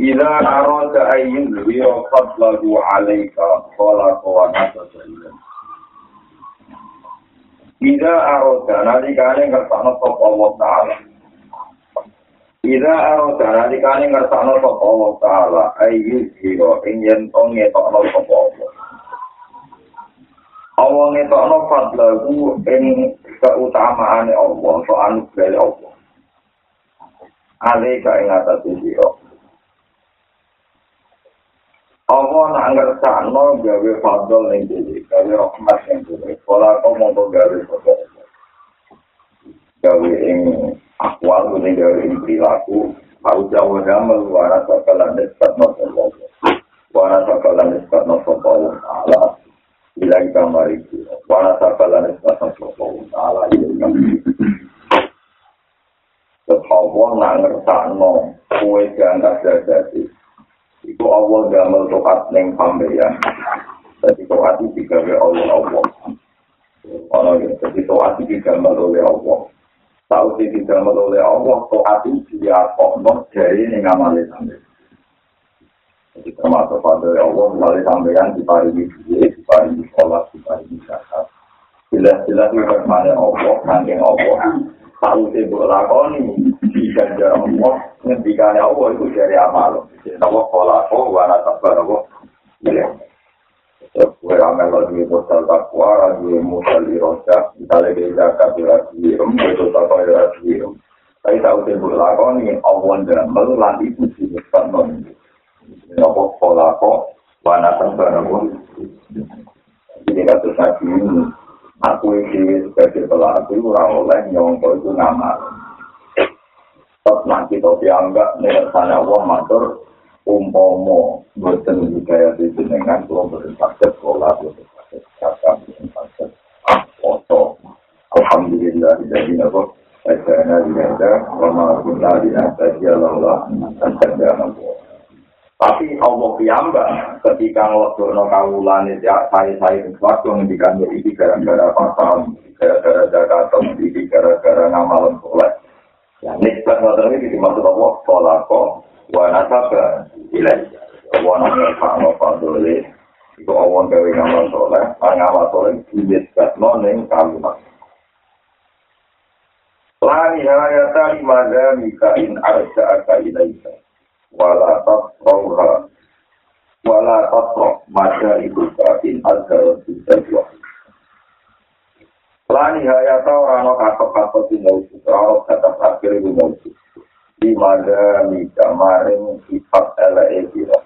Ida arada ayyin wira fadlahu alaika qala wa nasajan. Ida arada nalikane ngertakno sapa Allah taala. Ida arada nalikane ngertakno sapa Allah taala ayyin wira ing yen to ngetokno sapa Allah. Allah ngetokno fadlahu ing keutamaane Allah, so anugerah Allah. Ale ka ing atas sira. Allah nak ngersakno gawe fadl ning dhewe, gawe rahmat ning dhewe. Kala kok mongko gawe fadl. Gawe ing akwal ning gawe ing perilaku, mau jawa damel wara sakalan despat Allah. Wara sakalan despat Allah taala. Bila kita mari wara sakalan despat Allah taala. Allah nak ngersakno kue diangkat dari Iku Allah gamel tokat neng pambeyan. Jadi tokat itu digawe oleh Allah. Ono ya, jadi tokat itu digamel oleh Allah. Tahu sih digamel oleh Allah, tokat itu dia kokno dari neng amale. Jadi termasuk pada Allah, melalui sampeyan di pari di di pari di sekolah, di pari di zakat. Jelas-jelas itu bagaimana Allah, nangking Allah. Tahu sih buat lakoni, diganjar Allah, ngendikannya Allah itu dari amal. Nawa pola ko wana sabar ko. Iya. Kue amel lagi musal takwa, lagi musal diroja, misalnya dia zakat lagi rum, itu takwa lagi rum. Tapi tahu sebut lakon ini awan dan melan itu sih non. Nawa pola ko wana sabar ko. Jadi kata ini, aku ini sebagai pelaku orang oleh nyongko itu nama. Terus nanti topi anggap nih sana Allah matur umpomo boten budaya di jenengan kalau boten sakit sekolah boten sakit kakak boten sakit foto. Alhamdulillah jadi nabo Asana dinada, wama kunna dinada dialallah, dan Tapi Allah piyamba ketika ngelokturno kawulan itu saya-saya waktu ngendikan ini gara-gara pasal, gara-gara Jakarta, ini gara-gara ngamal soleh. Nisbat ngotor ini dimaksud Allah, kolako, wa nasaba. Ilai wa nasaba no fadole itu awon gawe ngamal soleh ngamal soleh ibis katno neng kalimat Lani hayata limaga mika in arja aka ilaika. Wala tasroha wala tasroh maja ibu in arja bisa dua Lani hayata orang-orang katok-katok di mautu, orang kata akhir di mautu. di mana mika maring sifat ele siro.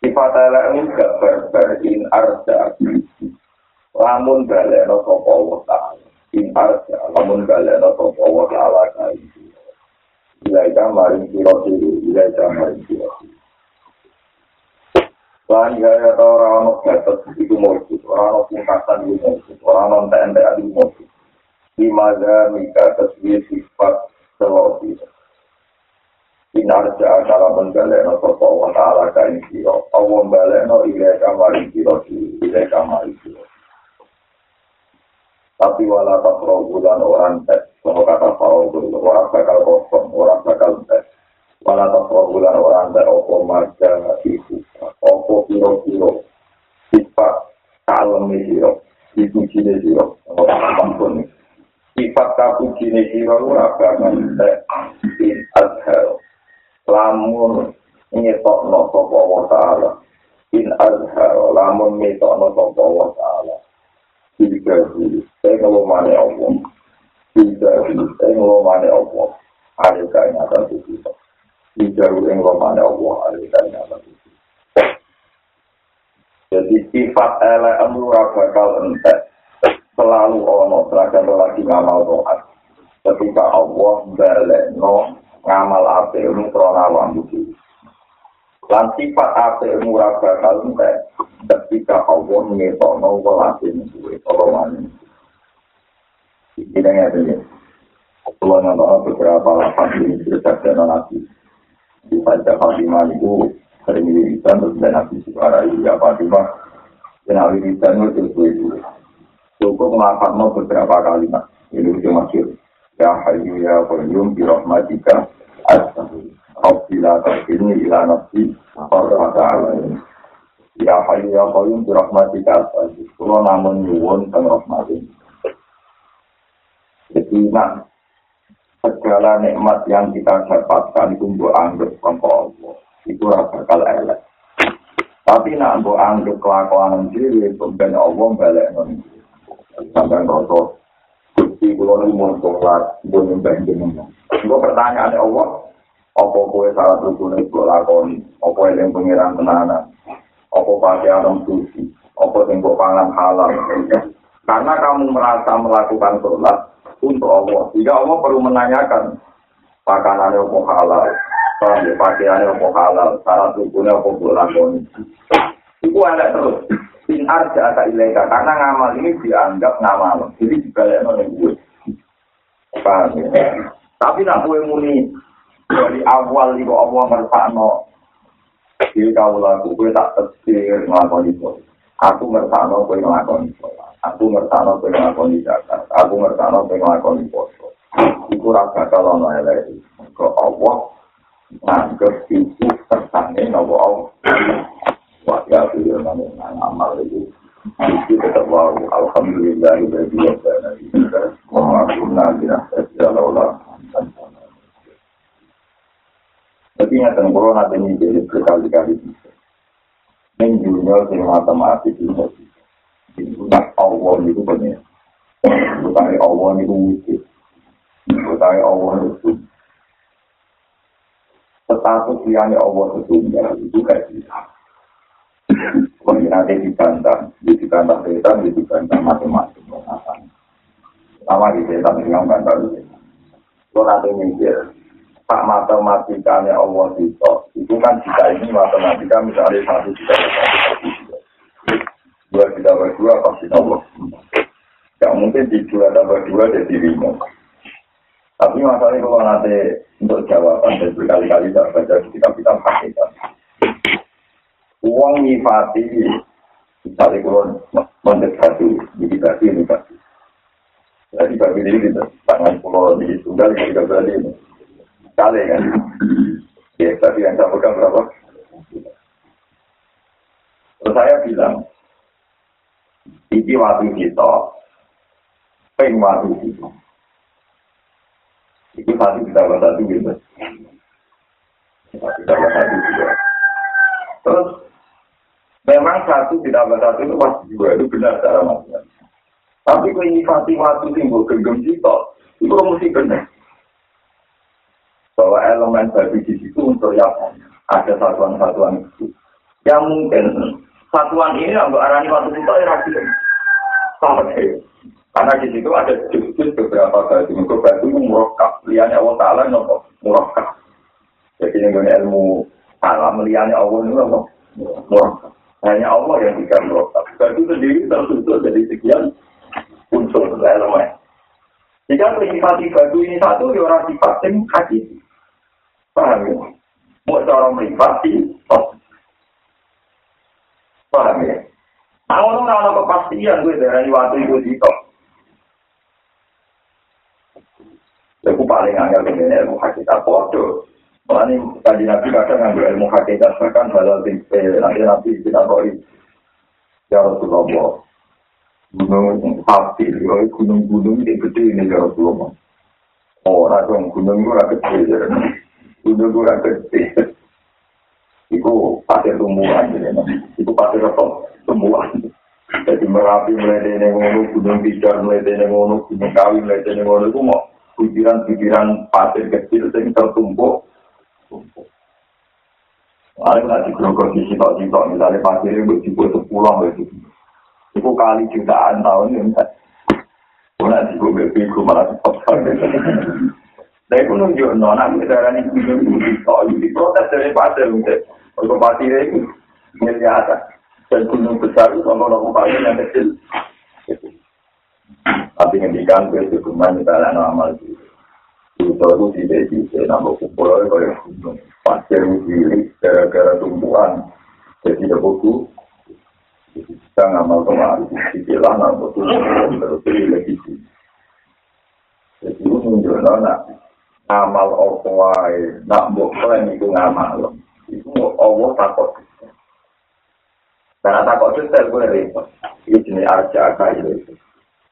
Sifat ele enggak berberin arja. Lamun balik no sopo ta'ala. In arja, lamun balik no sopo wa ta'ala kai. Ilaika maring siro siro, ilaika maring siro siro. Lan gaya ta ora ono gatot iku mujud, ora ono pungkasan iku mujud, ora ono entek-entek iku mujud. Di mana mika tasbih sifat selosi. Inar ja'a kalamun baleno sopa wa ta'ala kain siro. Awam baleno ilai kamari siro si ilai kamari siro. Tapi wala takro bulan orang tes. Kalau kata Paul orang bakal kosong, orang bakal tes. Wala takro bulan orang tes. Opo maja isu. Opo piro-piro. Sifat kalem siro. Dipuji siro. Orang kampun sifat kapuji siro. Orang bakal tes. In adhel. lamun ngetokno sapa wa taala in azhar lamun ngetokno sapa wa taala tiga hulu saya kalau mana Allah tiga hulu saya kalau mana Allah ada kain atas hulu yang kalau mana Allah ada kain atas itu jadi sifat elek emura bakal entek selalu ono seragam lagi ngamal doa ketika Allah balik no ngamal ape ini krona wambu Lan sifat apik murah bakal entek ketika Allah ngetokno welasin suwe tolongan. Ini yang ada ya. Kalau nama beberapa lapan ini berjaga nabi. Di pada Fatimah itu sering wiridan terus dan nabi suara ya Fatimah. Dan wiridan itu itu. Cukup melakukan beberapa kalimat. Ini itu masyur. Ya hayu ya qayyum bi rahmatika astaghfir. Rabbila taqini ila nafsi farhata alaini. Ya hayu ya qayyum bi rahmatika astaghfir. Kulo namun nyuwun teng rahmatin. Jadi nah, segala nikmat yang kita dapatkan itu untuk anggap sama Allah. Itu bakal elek. Tapi nak mbok anggap kelakuan diri, kemudian Allah balik nanti. Sampai ngotot. Gusti kula niku mun sholat, mun nyembah jenengan. Engko Allah, apa kowe salah rukun iku lakoni? Apa eling pengiran tenanan? Apa pakaian suci? Apa kok pangan halal? Karena kamu merasa melakukan sholat untuk Allah, jika Allah perlu menanyakan pakanannya apa halal, pakaiannya apa halal, salah rukunnya apa lakoni. Itu ada terus. in arja ata ilaika. Karena ngamal ini dianggap ngamal. Jadi dibalik nol gue paham ya? Tapi nak gue muni dari awal itu Allah ngertakno. Jadi kau laku gue tak tersikir ngelakoni itu. Aku ngertakno gue ngelakoni aku ngertakno gue ngelakoni zakat. Aku ngertakno gue ngelakoni poso. Itu rasa kalau no elek ke Allah nganggep itu tersangin nopo Allah. Wajah beliau namun amal itu itu tetap wow alhamdulillah bagi wabah nabi Muhammaduna bila sejalah tapi yang tengkoron ada ini jadi berkali-kali menjunya sing matematik itu bukan Allah itu benar bukan Allah itu wujud. Bukan Allah itu status yang Allah sesungguhnya itu kayak gitu Kalau nanti dibantah, dibantah setan, dibantah masing-masing. Sama di setan yang bantah itu. Kalau nanti mikir, Pak matematikanya Allah itu, itu kan jika ini matematika misalnya satu juta dua juta berdua pasti Allah. Gak mungkin di dua tambah dua jadi lima. Tapi masalahnya kalau nanti untuk jawaban dan berkali-kali tidak baca ketika kita pakai uang nyifati misalnya kalau mendekati berarti ini berarti jadi bagi ini gitu tangan pulau di ini juga berarti ini kali kan ya tapi yang saya berapa saya bilang ini waktu kita peng waktu kita itu satu kita satu gitu kita satu juga terus Memang satu ditambah satu itu pasti dua itu benar cara matematika. Tapi kalau ini fatih waktu timbul genggam kita, itu mesti benar. Bahwa elemen babi di situ untuk yang ada satuan-satuan itu. Yang mungkin satuan ini yang arahnya waktu kita ya rapi. Karena di situ ada jus beberapa batu. Untuk batu itu murokap. Lihatnya Allah Ta'ala nopo murokap. Jadi ini ilmu alam lihatnya Allah itu nopo murokap. Hanya Allah yang bisa merokok. Batu sendiri tersusun dari sekian unsur elemen. Jika menikmati batu ini satu, ya orang sifat yang hakiki. Paham ya? Mau cara menikmati, oh. Paham ya? Nah, orang ada kepastian gue dari waktu itu di top. Aku paling angel kemudian ilmu hakikat bodoh. Ini tadi nabi kadang ngambil ilmu hakikat bahkan halal timpe nanti nabi kita koi ya Rasulullah gunung hati gunung-gunung ini gede ini ya Rasulullah. Oh dong gunung itu gede gunung itu gede. Itu pasir tumbuhan itu pasir apa tumbuhan jadi merapi mulai dari ngono gunung bicar mulai dari ngono gunung kawi mulai dari ngono itu mau pikiran-pikiran pasir kecil yang tertumpuk Paling nggak digrogol di sitok-sitok, misalnya pasir itu juga sepuluh gitu. Itu kali jutaan tahun ya, enggak. Kalau di gue bego malah cepat gitu. Tapi pun nunjuk nona, misalnya ini gunung itu sitok, ini protes dari pasir, Untuk pati ini, miliaran. Dan gunung besar itu sama nopo pati yang kecil. Tapi ngendikan gue cukuman kita ada amal itu. Itu itu tidak bisa nama kumpul oleh kaya gunung. Pasir cilik gara-gara tumpuan. Jadi ada buku. Kita ngamal kemarin. Dikilah nama tumpuan. Terus pilih lagi. Jadi itu menunjukkan nak ngamal apa wae. Nak mbok klaim iku ngamal. Iku Allah takut. Karena takut itu saya boleh repot. Ini jenis arja kaya itu.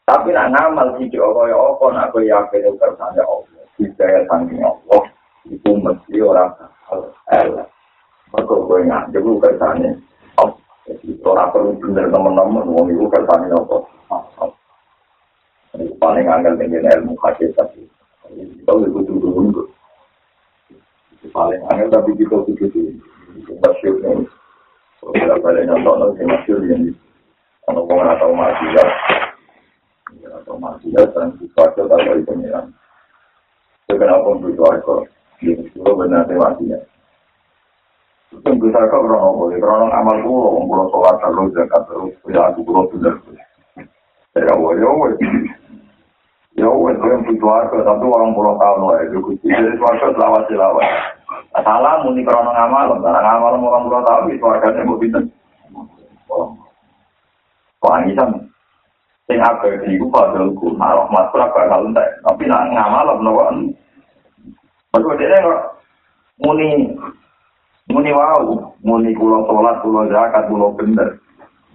Tapi nak ngamal sih kaya apa nak kaya yakin itu kersane Allah. Hidayah saking Allah. Itu mesti orang elek. Maka kaya ngajak itu kersane Allah. Jadi orang perlu bener teman-teman. Wong itu kersane Allah. Ini paling angel dengan ilmu hakikat udah butuh dulu. Paling angel tapi kita. Masyur ini. Kalau balik nyontok nanti masyur ini. Kalau kau nggak tahu masyur. Atau masyur dan sesuatu tak dari pengiran. Itu kenapa butuh aku. Jadi itu benar masyur. Tunggu saya kok krono boleh. Krono amal kulo. Kulo sholat terus. Zakat terus. Ya aku kulo benar. Ya Allah, ya Allah. Ya wes yang butuh harga tapi orang pulau tahun itu jadi suarga selawat selawat. Salah muni krono ngamal, karena ngamal orang pulau tahun itu harganya mau bisa. Wangisan, sing apa itu padahku malah mas berapa kalau entek, tapi nak ngamal melawan. Betul dia nggak muni muni wow, muni pulau sholat, pulau zakat, pulau bener.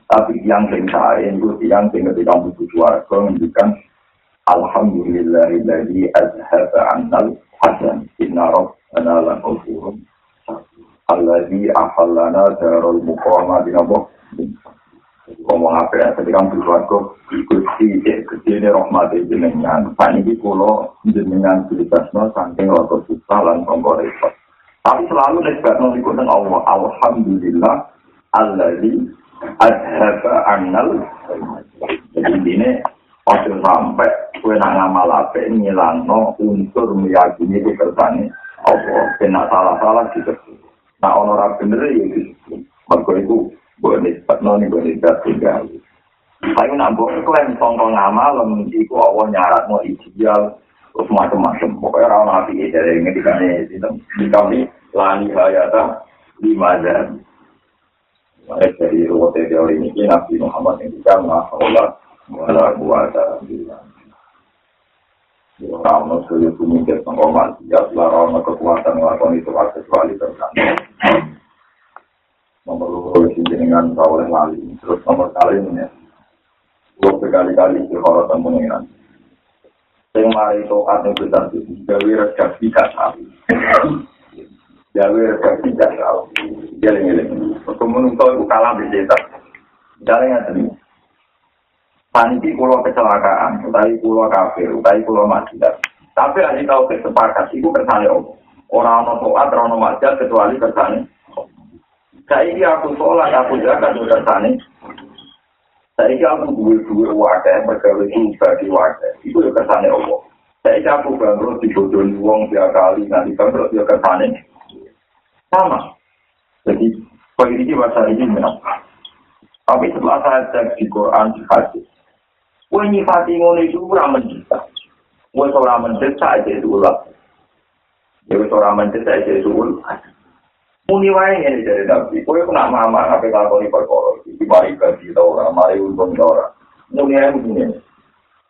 Tapi yang sing saya itu yang sing ketika butuh suarga menunjukkan Alhamdulillahilladzi azhaba 'annal hasan inna rabbana la ghafurun alladzi ahallana darul muqamah di nabo ngomong apa ya ketika bersuatu gusti gede ini rahmat jenengan. Ini kulo jenengan tulisasno saking roto susah lan kongko repot. Tapi selalu nisbat nol ikut Allah. Alhamdulillah alladzi azhaba 'annal jadi ini Ojo sampai kue nak ngamal apa ngilangno unsur meyakini itu kersane Allah kena salah-salah gitu. Nah orang bener ya gitu. Mereka itu boleh nisbatno nih boleh nisbat tinggal. Tapi nak buat klaim songkong ngamal, iku Allah nyarat mau ideal terus macam-macam. Pokoknya orang nabi dari ini di kami di kami lani hayata lima jam. Dari ruwet teori ini Nabi Muhammad yang dikatakan Allah wala kuwata billah. Rama suyu kumikir pengkoman, ya rama kekuatan ngelakon itu kecuali terkandung. Nomor loro isi jenengan oleh lali. Terus nomor kali ini. Gue berkali-kali di horotan pengiran. Yang mari toat yang besar itu, gawe rekat tidak tahu. Gawe rekat tidak tahu. Giling-giling. Untuk menunggu itu kalah di desa. Jalan yang Panti pulau kecelakaan, utawi pulau kafir, utawi pulau maksiat. Tapi lagi tahu kesepakat, itu kersane om. Orang ono toat, orang ono maksiat, kecuali kersane. Saiki aku sholat, aku jaga tuh kersane. Saiki aku duwe-duwe wadah, bergawe bagi wadah. Itu ya kersane om. Saiki aku bangkrut di bodoh wong tiap kali, nanti bangkrut ya kersane. Sama. Jadi, kalau ini bahasa ini memang. Tapi setelah saya cek di Quran, di hadis, Kue nyifati ngono itu ora mendesak. Kue ora mendesak aja itu ulah. Ya wis ora mendesak aja itu ulah. Muni wae ngene dari Nabi. Kue kena mama apa lakoni perkara iki. Mari gaji ta ora, mari untung ta ora. Muni ae muni.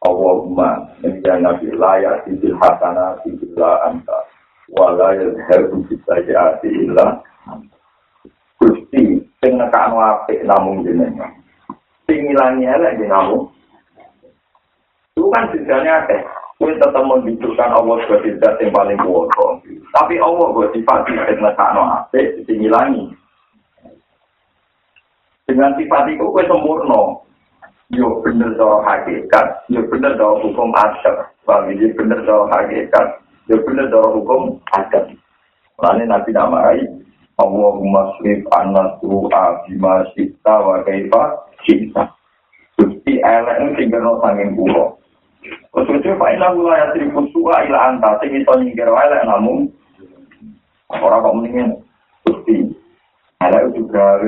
Allahumma inna nabi layak bil hasana illa anta wa yadhhabu bis sayyiati illa Gusti sing nekakno apik namung jenengan. Sing ngilangi elek namung Itu kan sebenarnya ada. Kue tetap menunjukkan Allah sebagai zat yang paling kuat. Tapi Allah gue sifat yang ngesakno ape, dihilangi. Dengan sifat itu kue sempurna. Yo bener cara hakikat, yo bener cara hukum asar. Bagi dia bener cara hakikat, yo bener cara hukum asar. Lalu nanti nama ai, Allahumma srif anna su'a bima sita wa kaifa sita. Gusti elek ini tinggal sanging pulau. Terus Pak Ina wilayah seribu suwa ila anta, sing iso nyingkir wae lek namun orang kok mendingin Gusti. Elek juga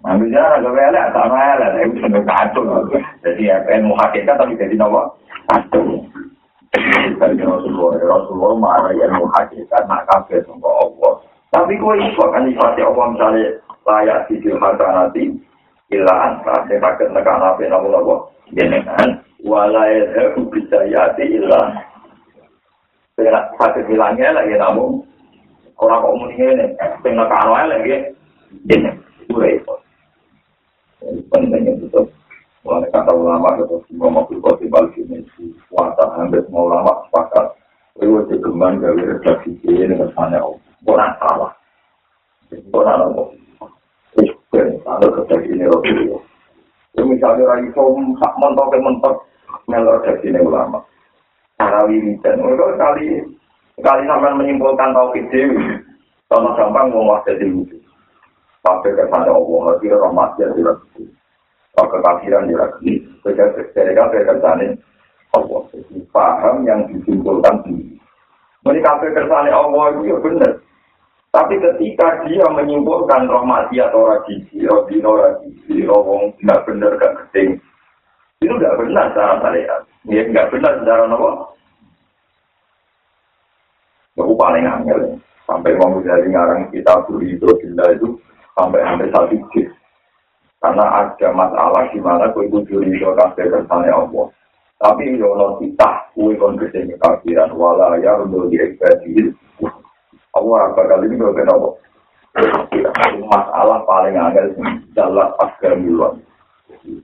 Manusia agak elek, sama elek, itu seneng kacau. Jadi FN mau hakikat tapi jadi nopo kacau. Dari Rasulullah, Rasulullah marah yang mau hakikat, nak kafe sama Allah. Tapi kok iso kan ifati Allah misalnya layak sisi harta nanti, illa anta, saya pakai nekan apa nopo, jenengan, walaya bisa yati illa. Saya sakit hilangnya lagi namun orang komunikasi ini, saya nekan lagi, jenengan. Itu pentingnya itu mulai kata ulama itu semua mobil koti balik ini kuasa hampir semua ulama sepakat. Itu digeman dari redaksi ini dengan sana bukan salah bukan apa itu ada redaksi ini itu misalnya lagi so mentok mentok melor redaksi ini ulama cara wiridan itu kali kali sampai menyimpulkan tauhid dewi sama gampang mau jadi wujud Sampai ke sana Allah, kira rahmat ya diragui. Kalau kekafiran diragui, dari kafe kersane Allah. Paham yang disimpulkan ini. Ini kafe kersane Allah itu ya benar. Tapi ketika dia menyimpulkan rahmati atau rajisi, rodino rajisi, rawong, nggak benar, nggak keting. Itu nggak benar secara syariat. Ya nggak benar secara nama. Itu paling angel. Sampai mau dari ngarang kita beri itu, itu sampai hampir satu. Karena ada masalah di mana kue kudu rido kasih kersane Allah. Tapi yono kita kue kon ke sini kafiran wala ya untuk diekspedisi. Allah apa kali ini gue kenapa? Masalah paling angel pas kemiluan.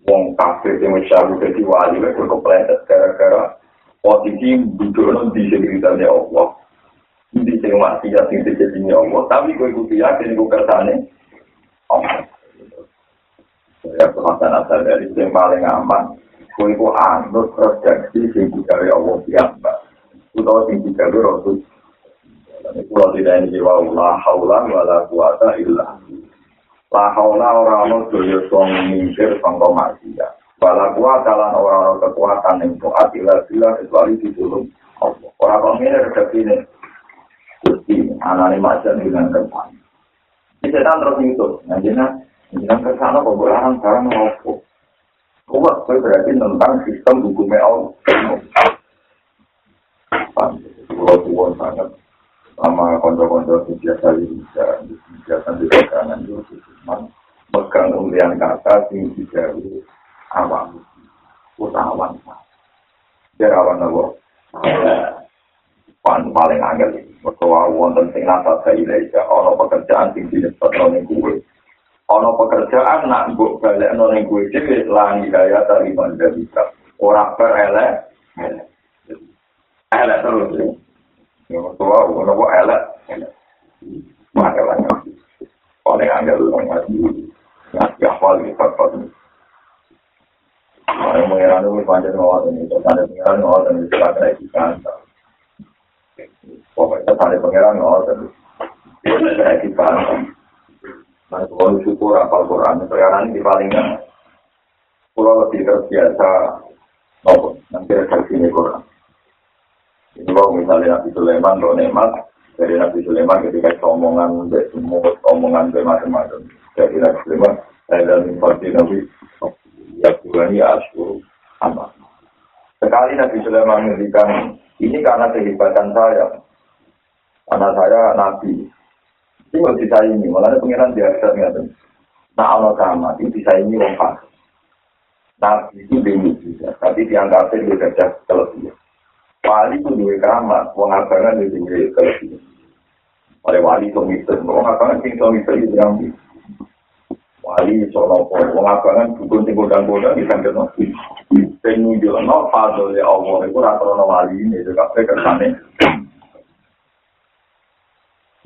Wong kafir yang mencari jadi wali, mereka kepleset gara-gara posisi duduk di sekitarnya Allah. Di sini masih yakin terjadinya Allah. Tapi gue kudu yakin gue kersane Ya, kemasan asal dari yang paling aman. Kau itu anut redaksi yang digawe Allah biasa. Utau yang digawe Rasul. Kalau tidak ini jiwa la haula wa la quwata illa. La haula orang-orang doyo song mingkir sangka maksiat. Wala kuwata lan orang-orang kekuatan yang tuat illa bila kecuali di tulung Allah. Orang-orang ini redaksi ini. Gusti, anani macan dengan kepan. Ini setan terus itu. Ke sana kok barang barang ngopo. Kuat itu berarti tentang sistem hukumnya Allah. Kalau tuan sangat sama konco-konco biasa bisa biasa di kanan itu cuma pegang kemudian kata sing dijauhi awam utawan jerawan apa pan paling angel mertua wonten sing nata saya ono pekerjaan sing disebut ning kuwe Ono pekerjaan nak mbok balik no ning kuwi dhewe lan hidayah dari manda bisa. Ora perelek. Elek terus. Yo tua ono kok elek. Lah. Oleh angel wong mati. Ya ya hal iki tuh. Ayo mengira nu panjang ngawat ini, tanda pengiran ngawat ini tidak kena ikan. Pokoknya tanda pengiran ngawat ini, tidak kena ikan. Nah, kalau syukur apal Quran, sekarang ini paling kan, kalau lebih terbiasa, nanti redaksi ini Quran. Ini kalau misalnya Nabi Sulaiman, lo nemat, dari Nabi Sulaiman ketika omongan, semua omongan, macam-macam. Dari Nabi Sulaiman, saya dan informasi Nabi, ya Tuhan ya asyur, amat. Sekali Nabi Sulaiman menghentikan, ini karena kehebatan saya, karena saya Nabi, Ini bisa ini, malah ada pengiran biasa Nah Allah sama, itu bisa ini pas. Nah itu demi juga, tapi dianggapnya dia kerja kelebihan. Wali itu dua keramat, wong abangan dia dua kelebihan. Oleh wali itu misal, wong abangan sing so misal itu yang Wali sono po, wong abangan dukun sing godang-godang bisa kena. Sing nunjuk no, fadol ya Allah, itu rata wali ini, itu kabeh kersane.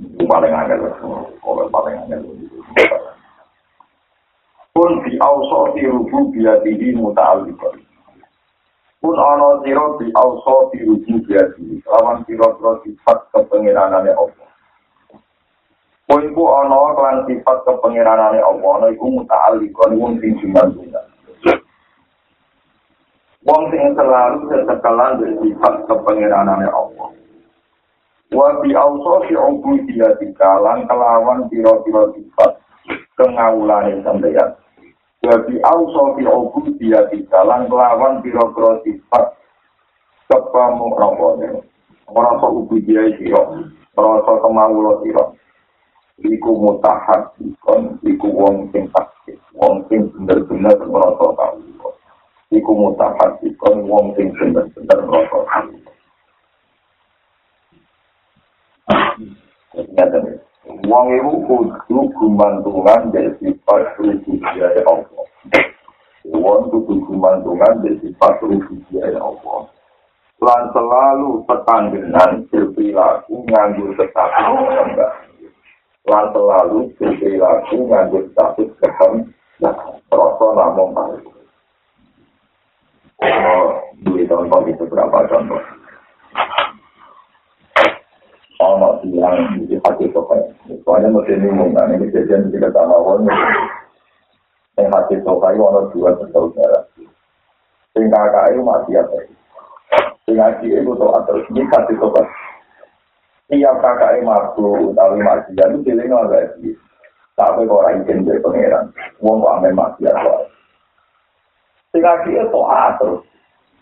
itu paling angel kalau paling angel pun di auso di rubu biadihi muta'alliqah pun ana sira di auso di rubu biadihi lawan sira-sira sifat kepengiranane Allah. Pun iku ana kelan sifat kepengiranane Allah. Ana iku muta'alliqah wong sing jumal-jumal wong sing selalu setelan dari sifat kepengiranane Allah. Wa bi auso fi ubu dia dikalan kelawan piro-piro sifat kengawulane sampeyan. Jadi auso fi obu dia di dalam kelawan biro-biro sifat kepamu rombone. Merasa ubu dia siro, merasa kemawulo siro. Iku mutahat, iku wong sing sakit, wong sing bener-bener merasa tahu. Iku mutahat, wong sing bener-bener merasa tahu. Wong iku kudu gumantungan dari sifat rububiyah ya Allah. Wong kudu gumantungan dari sifat rububiyah ya Allah. Lan selalu tetanggenan berperilaku nganggur tetapi enggak. Lan selalu berperilaku nganggur tetapi kehem. Nah, rasa namun baik. Oh, duit contoh itu berapa contoh? Ono yang di hati sokai. Soalnya mesti bingung kan, ini kejadian di kata lawan. Yang hati sokai ono dua bersaudara. Sing kakak itu masih apa? Sing adik itu tuh atau ini hati sokai. Tiap kakak itu mampu utawi masih jadi pilih nggak lagi. Tapi kok orang izin dari pangeran, uang kok amen masih apa? Sing adik itu atur.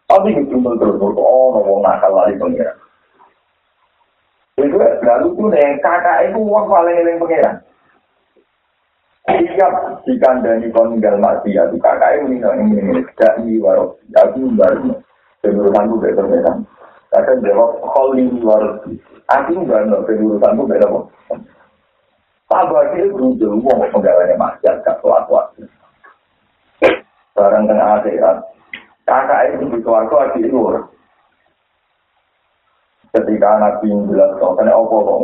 Tapi itu terus terus oh, wong nakal lagi pangeran. Itu lalu tuh nih kakak itu uang paling eling pengiran. Siap dikandani kon tinggal mati ya tuh kakak itu nih ini ini tidak ini warok aku baru penurusanku betul betul. Kakak jawab holy warok aku baru penurusanku betul. Sabar itu berujung uang penggalannya maksiat gak kuat waktu. Barang tengah akhirat kakak itu di keluarga adik itu ketika Nabi bilang soalnya apa kok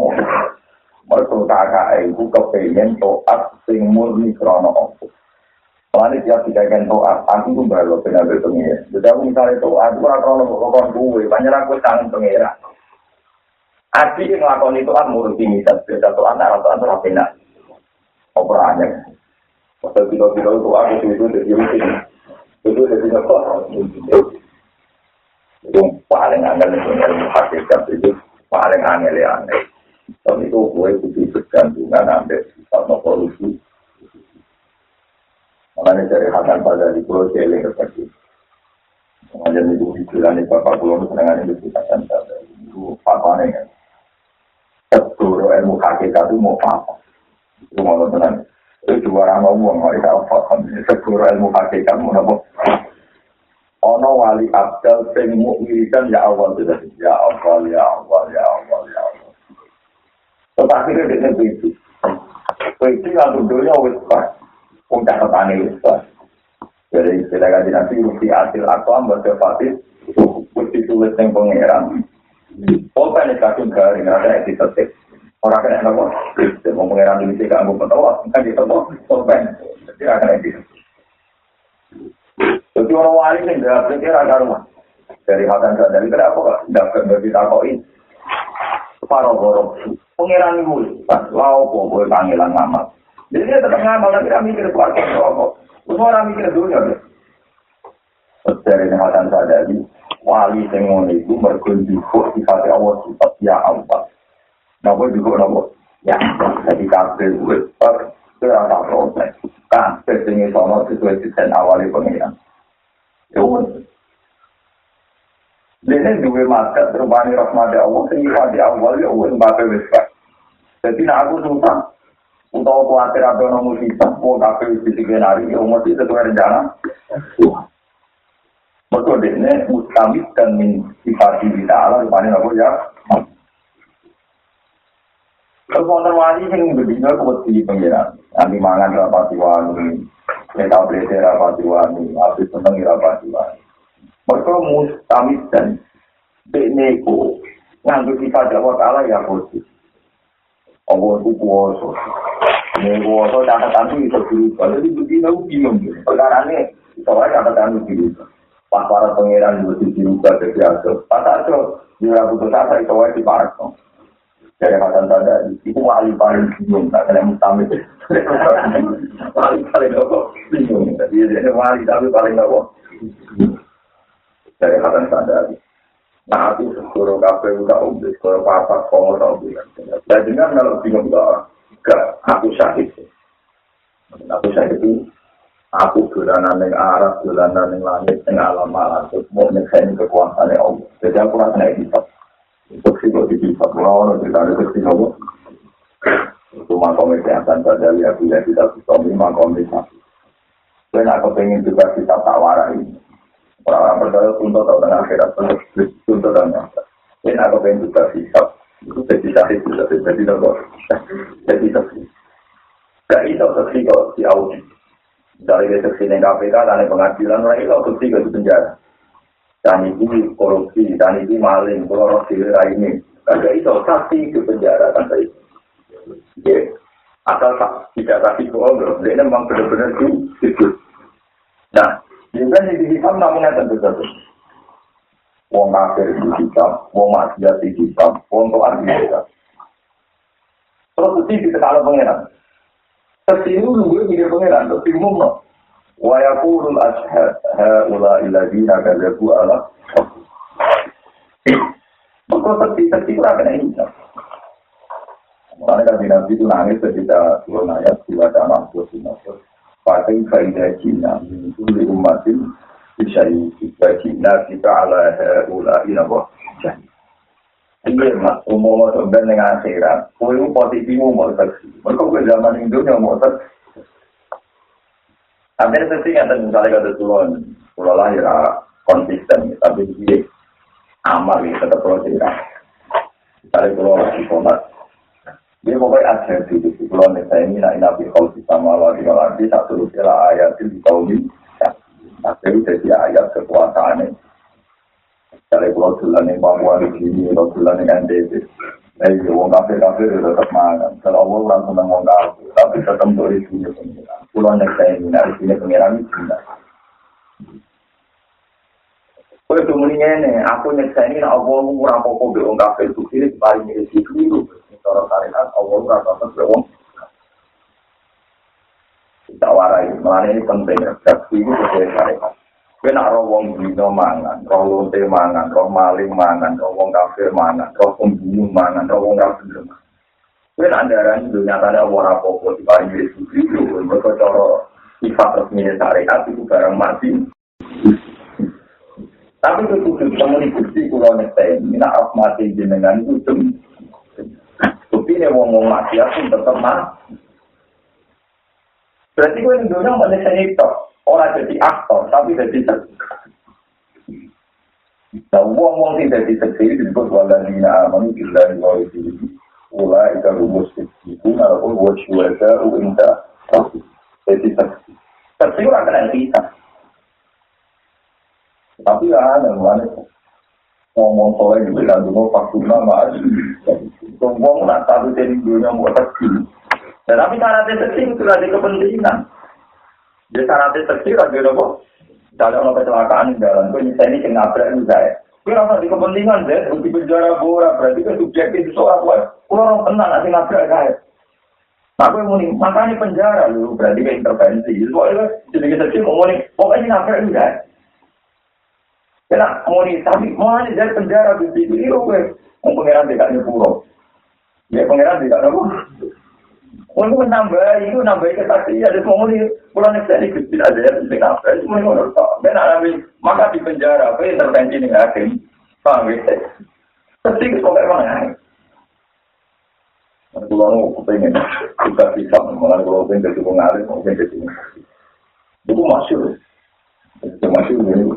mereka kakak itu kepengen toat sing murni krono apa Soalnya tiap dikaikan toat, aku tuh baru benar benar. Jadi aku misalnya toat, aku ora krono kok gue, banyak aku tangan pengira. Adi yang ngelakon itu kan muruti misal, beda toat, toat itu rapi nak. Operannya. Pasal kilo-kilo itu aku itu itu dari mungkin. Itu dari kok. Itu paling angel itu ilmu hakikat itu paling angel ya aneh. Dan itu gue butuh bergantungan ambil sifat polusi. Makanya dari Hasan pada di Pulau Jeling seperti Makanya itu dibilang di Bapak Pulau itu dengan itu kita kan itu fatwanya kan. Seluruh ilmu hakikat itu mau apa? Itu mau tenang. Itu dua orang ngomong, mereka apa? Seluruh ilmu hakikat mau apa? Ono wali abdal sing mukminikan ya awal sudah ya awal ya awal ya awal ya awal tetapi dia dengan begitu begitu yang dunia wis pas. Udah petani wis pas. Jadi kita kaji nanti mesti hasil aku ambil sefatis mesti tulis yang pengeran Pokoknya nih kasih garing ada yang ditetik orang kena nopo mau pengeran di sini kamu petawa kan ditemukan pokoknya jadi akan yang Jadi orang wali ini tidak pikir ada rumah. Dari Hasan Sadari kenapa kok tidak berbagi takoin? Para borok. Pengiran ibu, pas lau kok boleh panggilan ngamal. Jadi dia tetap ngamal, tapi dia mikir keluarga rokok. Semua orang mikir dunia. Dari Hasan Sadari, wali sengon itu di hati Allah sifat ya Allah. Napa juga napa? Ya, jadi kabel gue per kira proses. Kabel sing iso sesuai desain awalnya pengiran. Dene duwe market rupane rahmat Allah sing di awal ya wis mbake wis pak. Dadi nek aku susah utawa kuatir ada ono musibah, mau kabeh wis dikenari ya mesti sesuai rencana. Mergo dene mustamid dan min sifat kita Allah rupane aku ya. Kalau wonten wali sing bedino kuwedi pengiran, nanti mangan rapati wani, Kita belajar apa diwani, habis seneng apa diwani. Mereka mustamid dan beneku nganggu kita Jawa Ta'ala ya khusus. Allah itu kuasa. Ini kuasa catatan itu bisa berubah. Jadi begini aku bingung. Perkara ini, soalnya catatan itu berubah. Pas para pengiran itu dirubah jadi ada. Pas aja, dia putus asa itu di parak. Dari Hasan Tanda, itu wali paling bingung. Tak kena mustamid. Wali paling bingung. Jadi dia wali tapi paling apa? Dari Hasan Sadari. Nah, aku suruh kafe udah umbi, kalau papat komo tak umbi. Jadi kan kalau bingung gak, gak aku sakit. Tapi saya itu aku dolanan yang arah, dolanan yang langit, yang alam malam, terus mau nyeksain kekuasaan Allah. Jadi aku rasa naik hisap. Untuk sih kok dihisap, orang tidak ada kesini Allah. Itu makom kesehatan pada lihat bila kita bisa makom kesehatan. Saya nak kepengen juga kita tak warai. Orang-orang percaya untuk tahu tentang akhirat, untuk tentang Saya nak kepengen juga hisap. Jadi sahih bisa jadi nopo. Jadi saksi. Gak iso saksi kok di audit. Dari saksi yang KPK dan pengadilan orang itu saksi ke penjara. Dan itu korupsi, dan itu maling, korupsi ini. Gak iso saksi ke penjara kan saya. Ya, asal tidak saksi bohong, dia memang benar-benar itu. Nah, ini kan di hitam namanya tentu saja. wong kafir di kitab, wong maksiat di kitab, wong to'an di kitab. Terus mesti kita kalau pengenan. Terus ini nunggu mikir pengenan, terus bingung no. Wa yaqulul ashhad haula alladziina kadzabu ala Maka terus terus ora kena ini. Mulanya kan Nabi itu nangis ketika turun ayat dua dalam surat Pakai kaidah Cina, itu di umatin bisa dibagi kita ala ula ina boh Iya mas, umum atau akhirat, kue itu posisi umum. Mereka ke zaman Indonesia mau saksi. Ada saksi yang tadi misalnya kata turun, pulau lahir konsisten, tapi dia amal ya tetap pulau tidak. Misalnya pulau lagi komat, dia pokoknya ada di situ pulau ini, nah ini nabi kau kita malah di malam di satu rupiah ayat di kaum ini. Tapi itu jadi ayat kekuasaan ini. Kalau pulau tulan yang Papua di sini, pulau tulan yang NTB. Eh, wong kafir kafir itu tetap mangan. Kalau Allah orang senang wong kafir, tapi tetap dari sini pengiran. Pulau yang saya ini dari sini pengiran itu tidak. Kau itu mendingnya aku nyeksa ini, Allah murah pokok di wong kafir itu kiri, paling mirip itu itu. Kalau syariat, Allah pokok di wong kita warai, ya, jadi itu sesuai syariat. Kena roh wong dino mangan, roh lonte mangan, roh maling mangan, roh wong kafir mangan, roh pembunuh mangan, roh wong kafir mangan. Kena darah itu nyatanya orang apa di paling Yesus itu, mereka cara sifat resmi syariat itu barang mati. Tapi itu khusus temen bukti kulo nyetain, mina mati jenengan itu cem. Bukti ini wong-wong mati aku tetap mati. Berarti gue ini dunia jadi itu orang jadi aktor, tapi jadi. Nah, uang-uang tidak jadi seksi disebut wala dina amanu illa wa itu ula ika rumus itu nalapun buat syuwasa uinta jadi seksi. Seksi orang kena kita. Tapi ya, ada mana ngomong soal juga dan dulu waktu nama ngomong nak satu jadi dunia mau seksi. Dan tapi syaratnya seksi itu ada kepentingan. Ya, syaratnya seksi ada apa? Misalnya orang kecelakaan di jalan, gue nyisa ini kena nabrak ini saya. Gue rasa di kepentingan deh, bukti penjara bora, berarti kan subjektif itu soal gue. Gue orang tenang nanti nabrak saya. Gue mau nih, makanya penjara lu, berarti kan intervensi. Soalnya jadi seksi mau nih, pokoknya nabrak ini saya. Kena nih, tapi mau nih dari penjara, bukti itu, gue. Pengeran tidak nyepuro. Ya pengeran tidak nyepuro. Untuk menambah itu nambah kesaksian, ada semua ini pulau ini gusti ada yang penting apa? Itu mau ngurus tak? Ben alami maka di penjara, apa intervensi nih hakim? Paham ya? Pasti itu kok emang ya? Kalau aku pengen juga bisa mengenai kalau pengen jadi pengalir, mau pengen jadi itu masuk, itu masuk ini.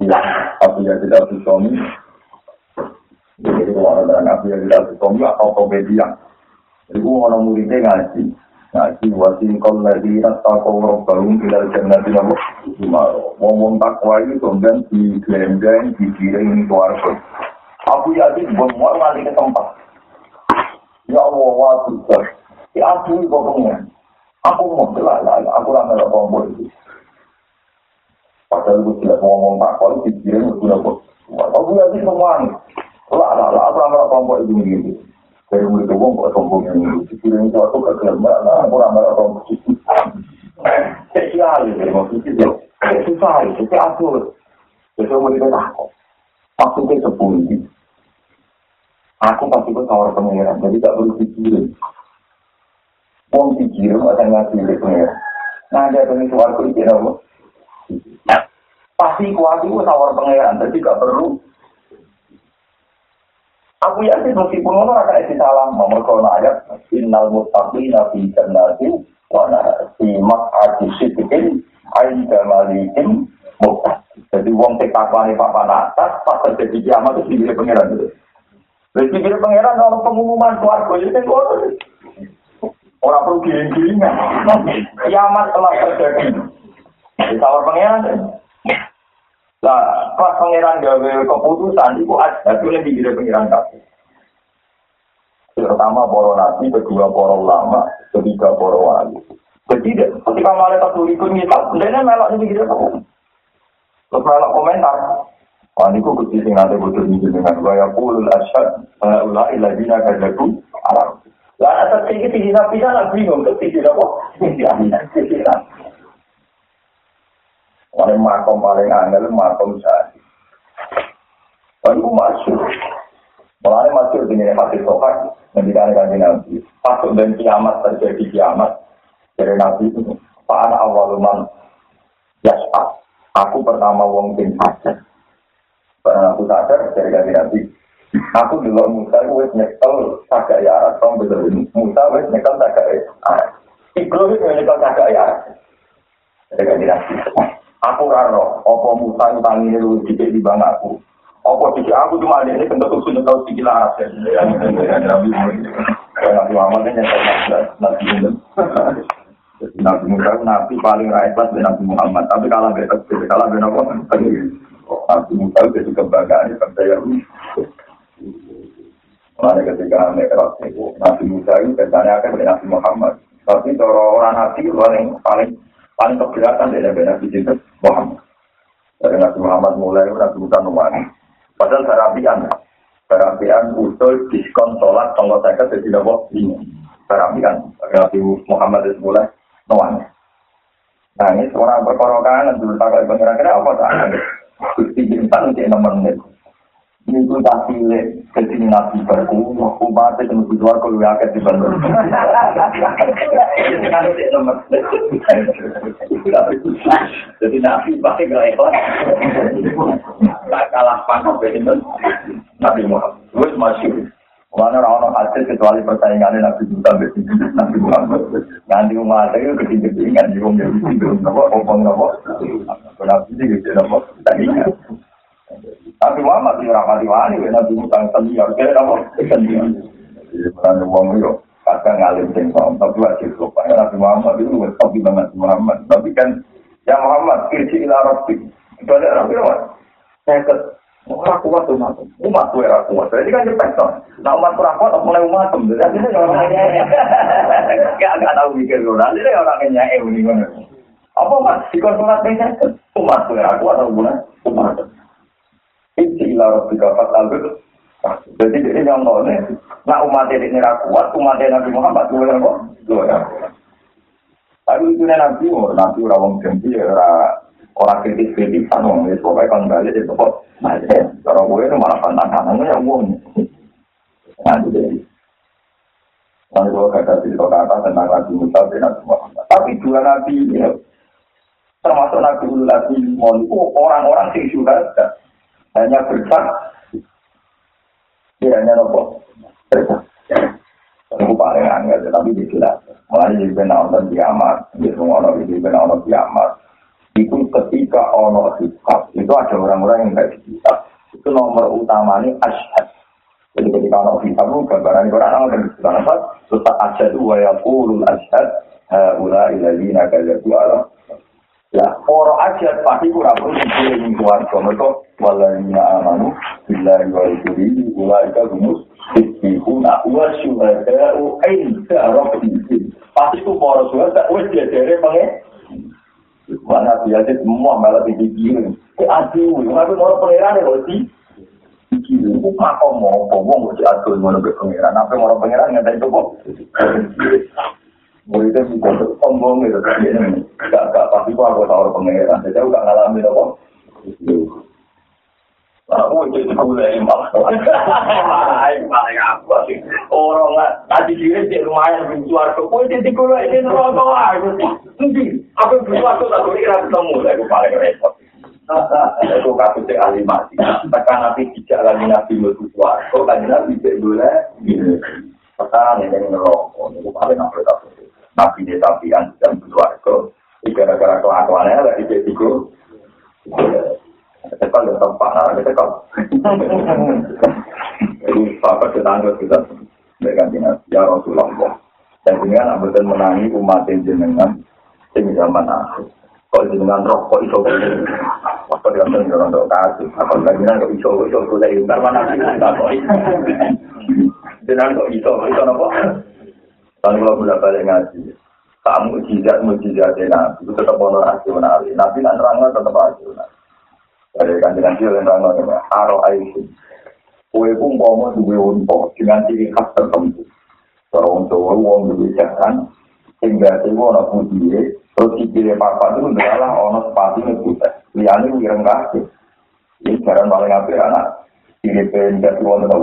Ya, aku ya tidak bisa ini. Jadi kalau ada anak yang tidak bisa ini atau komedian. Iku orang muridnya ngaji. Ngaji wasin kol lagi rasa kau robbahum ilal jannati nabu. Ngomong takwa itu kemudian di gelendeng, di giring, keluarga. Aku yakin semua nanti ke tempat. Ya Allah, waktu Ya aku ini pokoknya. Aku mau jelas aku ada tombol itu. Padahal aku tidak ngomong takwa itu di giring, aku yakin semua ini. Lah, lah, lah, aku rasa ada tombol itu begini. Dari murid wong kok sombong ini dikirim suatu ke kelembak lah. Orang malah sombong spesial ini maksudnya itu susah itu tapi atur jadi murid aku maksudnya sepuluh aku pasti pun tawar pengeran jadi tak perlu dikirim Wong dikirim ada ngaji di pengiran. Nah, ada pengen suaraku itu apa? Pasti kuat itu tawar pengiran, jadi gak perlu. Aku yakin meskipun ono akan isi salam, nomor kalau ayat innal muttaqina fi jannati wa fi maq'adi sidqin ainda malikin muttaq. Jadi wong sing takwani papan atas pas terjadi kiamat itu dipilih pangeran itu. Jadi dipilih pangeran kalau pengumuman keluarga itu kan Orang perlu giling-gilingan. Kiamat telah terjadi. Ditawar pangeran. Lah, pas pangeran gawe keputusan, itu ada itu yang dikira pangeran kabeh. Pertama para nabi, kedua para ulama, ketiga para wali. Jadi ketika malaikat tuli ikut ngitab, dia melok ini gitu. Terus melok komentar. Wah, ini kok kecil sing nanti butuh dengan gaya pulul asyad, ulah iladina kajaku, alam. Lah atas tinggi tinggi nabi kan bingung, ketinggi apa? Tinggi tinggi Wah, makom paling angel, makom sahih. Lalu masuk. Mulanya masuk dengan hati sohak, menjadikan kanji nabi. Pasuk dan kiamat terjadi kiamat. Dari nabi itu, Pak anak awaluman yaspa. Aku pertama wong sing sadar. Karena aku sadar dari kanji nabi. Aku dulu Musa wis nyekel sagak ya arat. Kamu betul Musa wis nyekel sagak ya. Ibro wis nyekel sagak ya arat. Dari kanji nabi. Aku raro, opo Musa itu tangi lu dikit di bang aku. Opo dikit aku cuma ada ini bentuk sudah tahu sikit laras ya. Nabi Muhammad ini yang Nabi Muhammad. Nabi Musa Nabi paling rakyat dari Nabi Muhammad. Tapi kalau beda, kalau beda apa? Nabi Musa itu kebanggaan percaya. Mulai ketika mereka itu Nabi Musa itu kesannya akan Nabi Muhammad. Tapi orang Nabi paling paling paling keberatan dari Nabi Nabi Muhammad. Dari Nabi Muhammad mulai Nabi Musa Nuwani. Padahal sarapian, sarapian usul diskon sholat tonggo saya jadi tidak ini. Sarapian, Nabi Muhammad itu mulai Nuwani. Nah ini seorang berkorokan dulu tak kira kira apa tak? Gusti Jintan untuk nemenin. Minggu tak pilih ke nabi baru, umat itu mesti keluar kalau ya di bandar. Jadi nabi pasti gak ikhlas. Tak kalah pangkat begitu. Nabi Muhammad, terus masih. Mana orang hasil kecuali persaingan Nabi Musa Nabi Muhammad. Nanti umat itu ketinggian di rumah itu, nopo, opong nopo. Nabi itu gitu nopo. Tapi Muhammad di rapati wani, Nabi Musa senior, kira apa? Senior. Jadi peran uang itu kadang ngalim singkong, tapi wajib lupa. Nabi Muhammad itu wes top banget Muhammad. Tapi kan, ya Muhammad, kirsi ila rabbi. Itu ada Nabi Muhammad. Saya ke, Ora kuat umat. Umat kuwi ora kuat. Jadi kan cepet to. Nah umat ora kuat mulai umat. Jadi ini orang Gak gak tahu mikir lho. Nanti orang nyai ini ngono. Apa mas dikon sholat ini umat kuwi ora kuat atau bulan? Umat. Inti ila rabbika fatal Jadi ini yang ini, nak umat ini kuat, umat Nabi Muhammad itu yang kok, Tapi itu Nabi, Nabi orang ganti, orang kritis-kritis, orang itu pokoknya kan balik itu kok, kalau gue itu malah tantangannya yang. Nah, jadi, Lalu gue kata cerita kata tentang Nabi Musa Nabi Muhammad. Tapi dua Nabi ini, termasuk Nabi Nabi itu orang-orang yang sudah hanya bersak dia hanya nopo bersak itu paling angel tapi jelas. Mulai di benar dan kiamat. Di semua orang di benar dan kiamat. Itu ketika ono sikap itu ada orang-orang yang tidak sikap itu nomor utama ini asyhad jadi ketika ono sikap itu gambaran Quran Allah dan Quran apa tetap asyhad wa yaqulul asyhad haula iladina kadzatu ala Ya, ora aja pasti kurang perlu dipilih ning keluarga mereka waladina amanu billahi wa rasulihi ulaika humus Istiquna wa syuhada'u inda rabbihim. Pasti ku para syuhada wis diajare pengen. Mana biasa semua malah dipikirin. Ke aduh, aku mau pangeran ya roti. Iki ku makom mau wong kok aduh ngono ke pangeran. Apa mau pangeran ngadai kok. Muridnya juga sombong gitu kan ini gak gak pasti kok aku tahu pengeran jadi aku gak ngalamin apa Aku itu sekolah yang malah. Malah apa sih? Orang tadi diri di lumayan benci warga. Kue itu sekolah ini neraka aku. Nanti aku benci warga tak kira ketemu. Aku paling repot. Aku kasus yang ahli mati. Tekan nabi tidak lagi nabi menuju warga. Kan nabi tidak boleh. Pertanyaan yang neraka. Aku paling apa Nabi dia tabian dan keluarga. Gara-gara kelakuannya lagi jadi Tekal ya tempat nara tekal. Jadi bapak tetangga kita dengan dinas ya Rasulullah. Dan dengan ambil menangi umat jenengan sing zaman akhir. Kalau jenengan rokok iso waktu dia sendiri orang dok kasih. Apa lagi kok iso iso kuliah di mana sih kok. Jenengan kok iso iso nopo. Kalau kalau balik ngaji, kamu mujizat mujizat nabi itu tetap ono rasional. Nabi nak nerangnya tetap rasional. Dari kanjiran dia yang rano ini, aro aisyah. Kue pun mau duwe unta dengan ciri khas tertentu. Orang tua uang duwe jalan, sehingga itu orang putih, terus sikile papa itu adalah orang sepatu yang putih. Liane wireng kaki. Ini jalan paling apa anak. Ciri penjat uang itu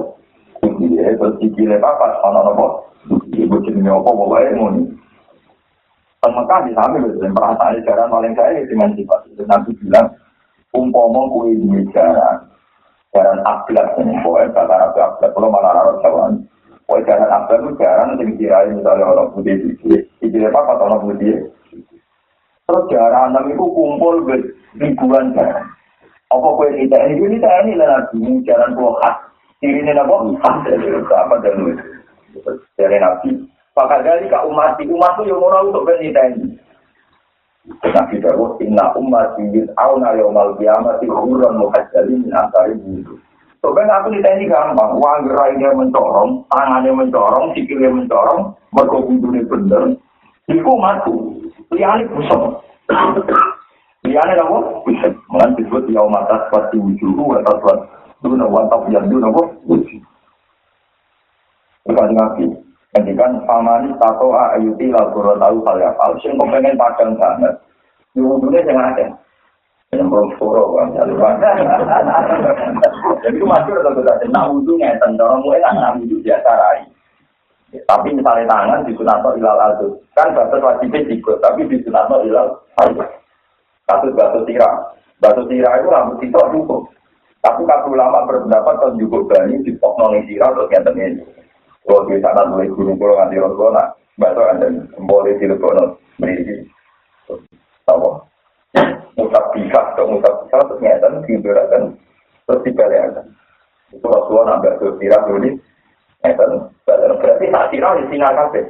putih, terus sikile papa, orang apa? Ibu jenisnya apa, pokoknya ini. Mekah di samping itu, perasaan jalan paling saya dengan sifat itu. Nabi bilang, umpama kuwi duwe jaran jaran akhlak ini pokoknya kata Nabi akhlak kalau malah orang Jawa pokoknya jaran akhlak itu jaran yang dikirain misalnya orang putih itu dikira apa atau orang putih? Terus jaran itu kumpul ribuan jaran. Apa kue ini ini kita ini lah nabi jaran pulau khas. Ini ini apa khas. Apa dan dari nabi Maka dari kak umat umat itu yang mau untuk bernita ini. Nabi Dawud, inna umat ingin awna yawmal kiamat hurran muhajjalin min antari bulu. Sebenarnya aku ditanya gampang, uang gerainya mencorong, tangannya mencorong, sikilnya mencorong, mergo bintune bener, iku matu, liane busuk. Liane apa? Busuk. Mengan disebut yaum atas pasti wujuhu, atas pasti duna wantap yang duna apa? Bukan Nabi, Kemudian famani tato ayuti lalu tahu hal yang hal. Sing pengen padang banget. Wudhunya yang ada. Yang belum suruh kan. Jadi itu masuk atau tidak? Nah wudhunya tentang mulai kan nah wudhu biasa rai. Tapi misalnya tangan di sunato ilal aldo. Kan batas wajibnya juga. Tapi di sunato ilal aldo. Kasus batu tirak. Batu tirak itu rambut itu cukup. Tapi kalau ulama berpendapat kalau cukup bani di pok nolih tirak terus ini. Kalau di sana mulai gunung pulau nganti rosona, batu ada boleh di lekono beri apa? Musab bisa atau musab bisa terus ngeten diberakan terus dibalikan. Itu Rasulullah nambah ke sirah dulu ngeten. Berarti tak sirah di sini kafe.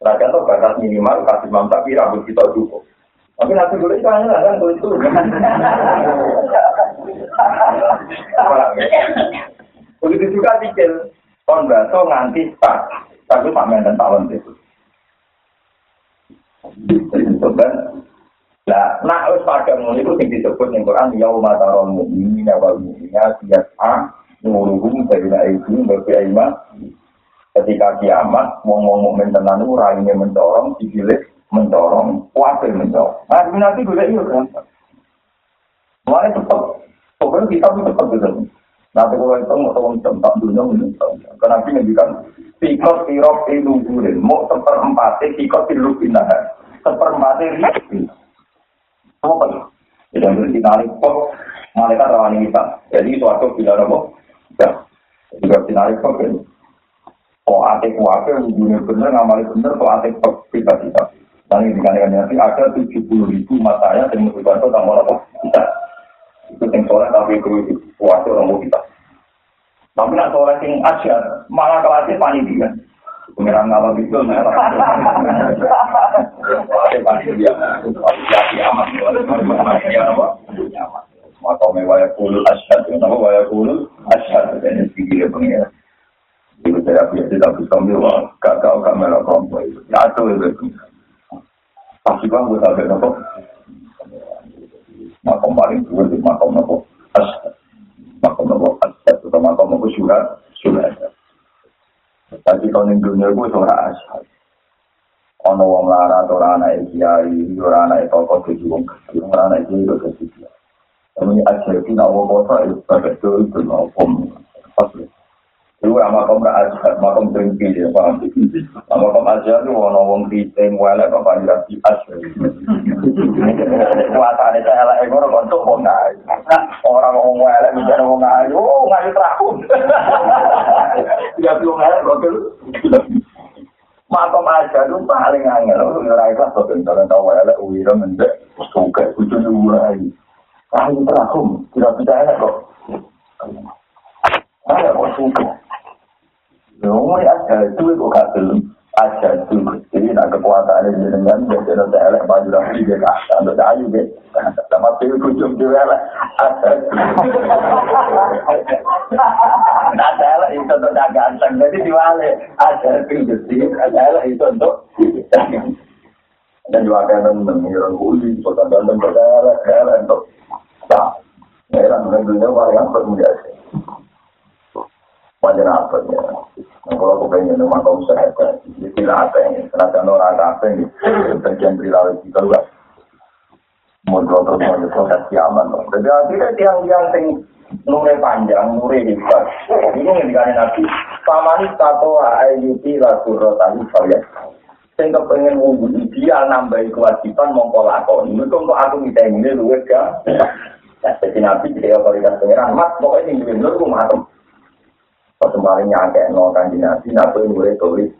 Nah contoh batas minimal kasih mam tapi rambut kita cukup. Tapi nanti dulu itu hanya kan itu. Begitu juga pikir kon baso nganti tak, tapi pak menten talent itu. Sebenarnya, lah, nak us pada ngono itu sing disebut ning Quran yauma taral mu'minina wal mu'minat yas'a nuruhum baina aydihim wa bi Ketika kiamat, wong-wong mukmin tenan itu raine mencorong, dipilih mencorong, kuatir mencorong. Nah, nanti gue iya kan. Mulai cepat. Pokoknya kita tuh cepat gitu. Nanti kalau itu mau tahu tempat dunia menunjuk. Karena nanti ngendikan, sikot sirop itu gurin, mau seperempat, sikot sirop pindah. Seperempat itu apa ya? Tidak bersinari kok, malaikat rawani kita. Jadi suatu bila apa? Ya, juga sinari kok kan. Oh, ate kuake, dunia bener, ngamali bener, kok ate kok tiba-tiba. Dan ini dikandalkan nanti ada 70 ribu matanya yang menunjukkan itu tambah apa? Kita. Itu yang soalnya tapi itu kuase orang kita. Tapi nak soalnya yang aja, malah kelasnya panitia. Pengiran ngalah itu, merah. Ada panitia. Ya, kiamat. Ya, apa? Maka mewaya kulul asyad. Kenapa waya kulul asyad? Dan ini tinggi pengiran. Itu kelompok itu. Pasti bang, gue tak ada apa. Makom paling tua di makom apa? Asyad. Makom apa? Asyad. Atau makom apa? Surat. Surat. Tapi kalau di dunia gue suara asyad. Ono wong lara, ora anak kiai, ora anak toko jadi wong kecil, ora anak kiai kok jadi kiai. Kami ajar itu nawa kota itu pada itu itu makom. Pasti. Itu makom ajar, makom tinggi ya paham. Makom ajar itu wono wong kriting wala apa ya di ajar. Kuatane saya elek ngono kok tok wong ayu. Orang wong elek bicara wong ayu, oh ngayu terakhir. Ya belum elek kok Makom ajar itu paling angel. Ora ikhlas kok ben tau elek wira mendek. Suka kudu nuwai. Ayu terakhir, tidak bisa elek kok. Saya kok suka. Nomor aja itu gak belum aja itu. Jadi nak kekuasaan ini dengan biasa nanti elek baju lagi dia kata untuk ayu deh. Sama pilih kucing dia elek. Ada elek itu untuk ganteng. Jadi diwale aja itu jadi ada elek itu untuk dan juga akan mengirim kuli, kota ganteng berdarah, elek untuk tak. Heran dengan dunia varian bermudiasi. Wajar apa ya? Kalau aku pengen rumah kaum sehat, jadi apa ini? Karena kan orang apa ini? Bagian perilaku kita juga. Mundur terus mundur proses kiaman. Jadi akhirnya tiang-tiang sing nure panjang, nure hebat. Ini ngendikane nabi. Pamani tato ayuti lasurro tadi saya. Sing kepengen wudhu ideal nambahi kewajiban mongko lakoni. Mereka untuk aku minta ini luwes ya. Jadi nabi jadi otoritas pengiran. Mas, pokoknya yang duwe nur rumah Pas kemarin nyangke nol kanji nabi, nabi mulai tulis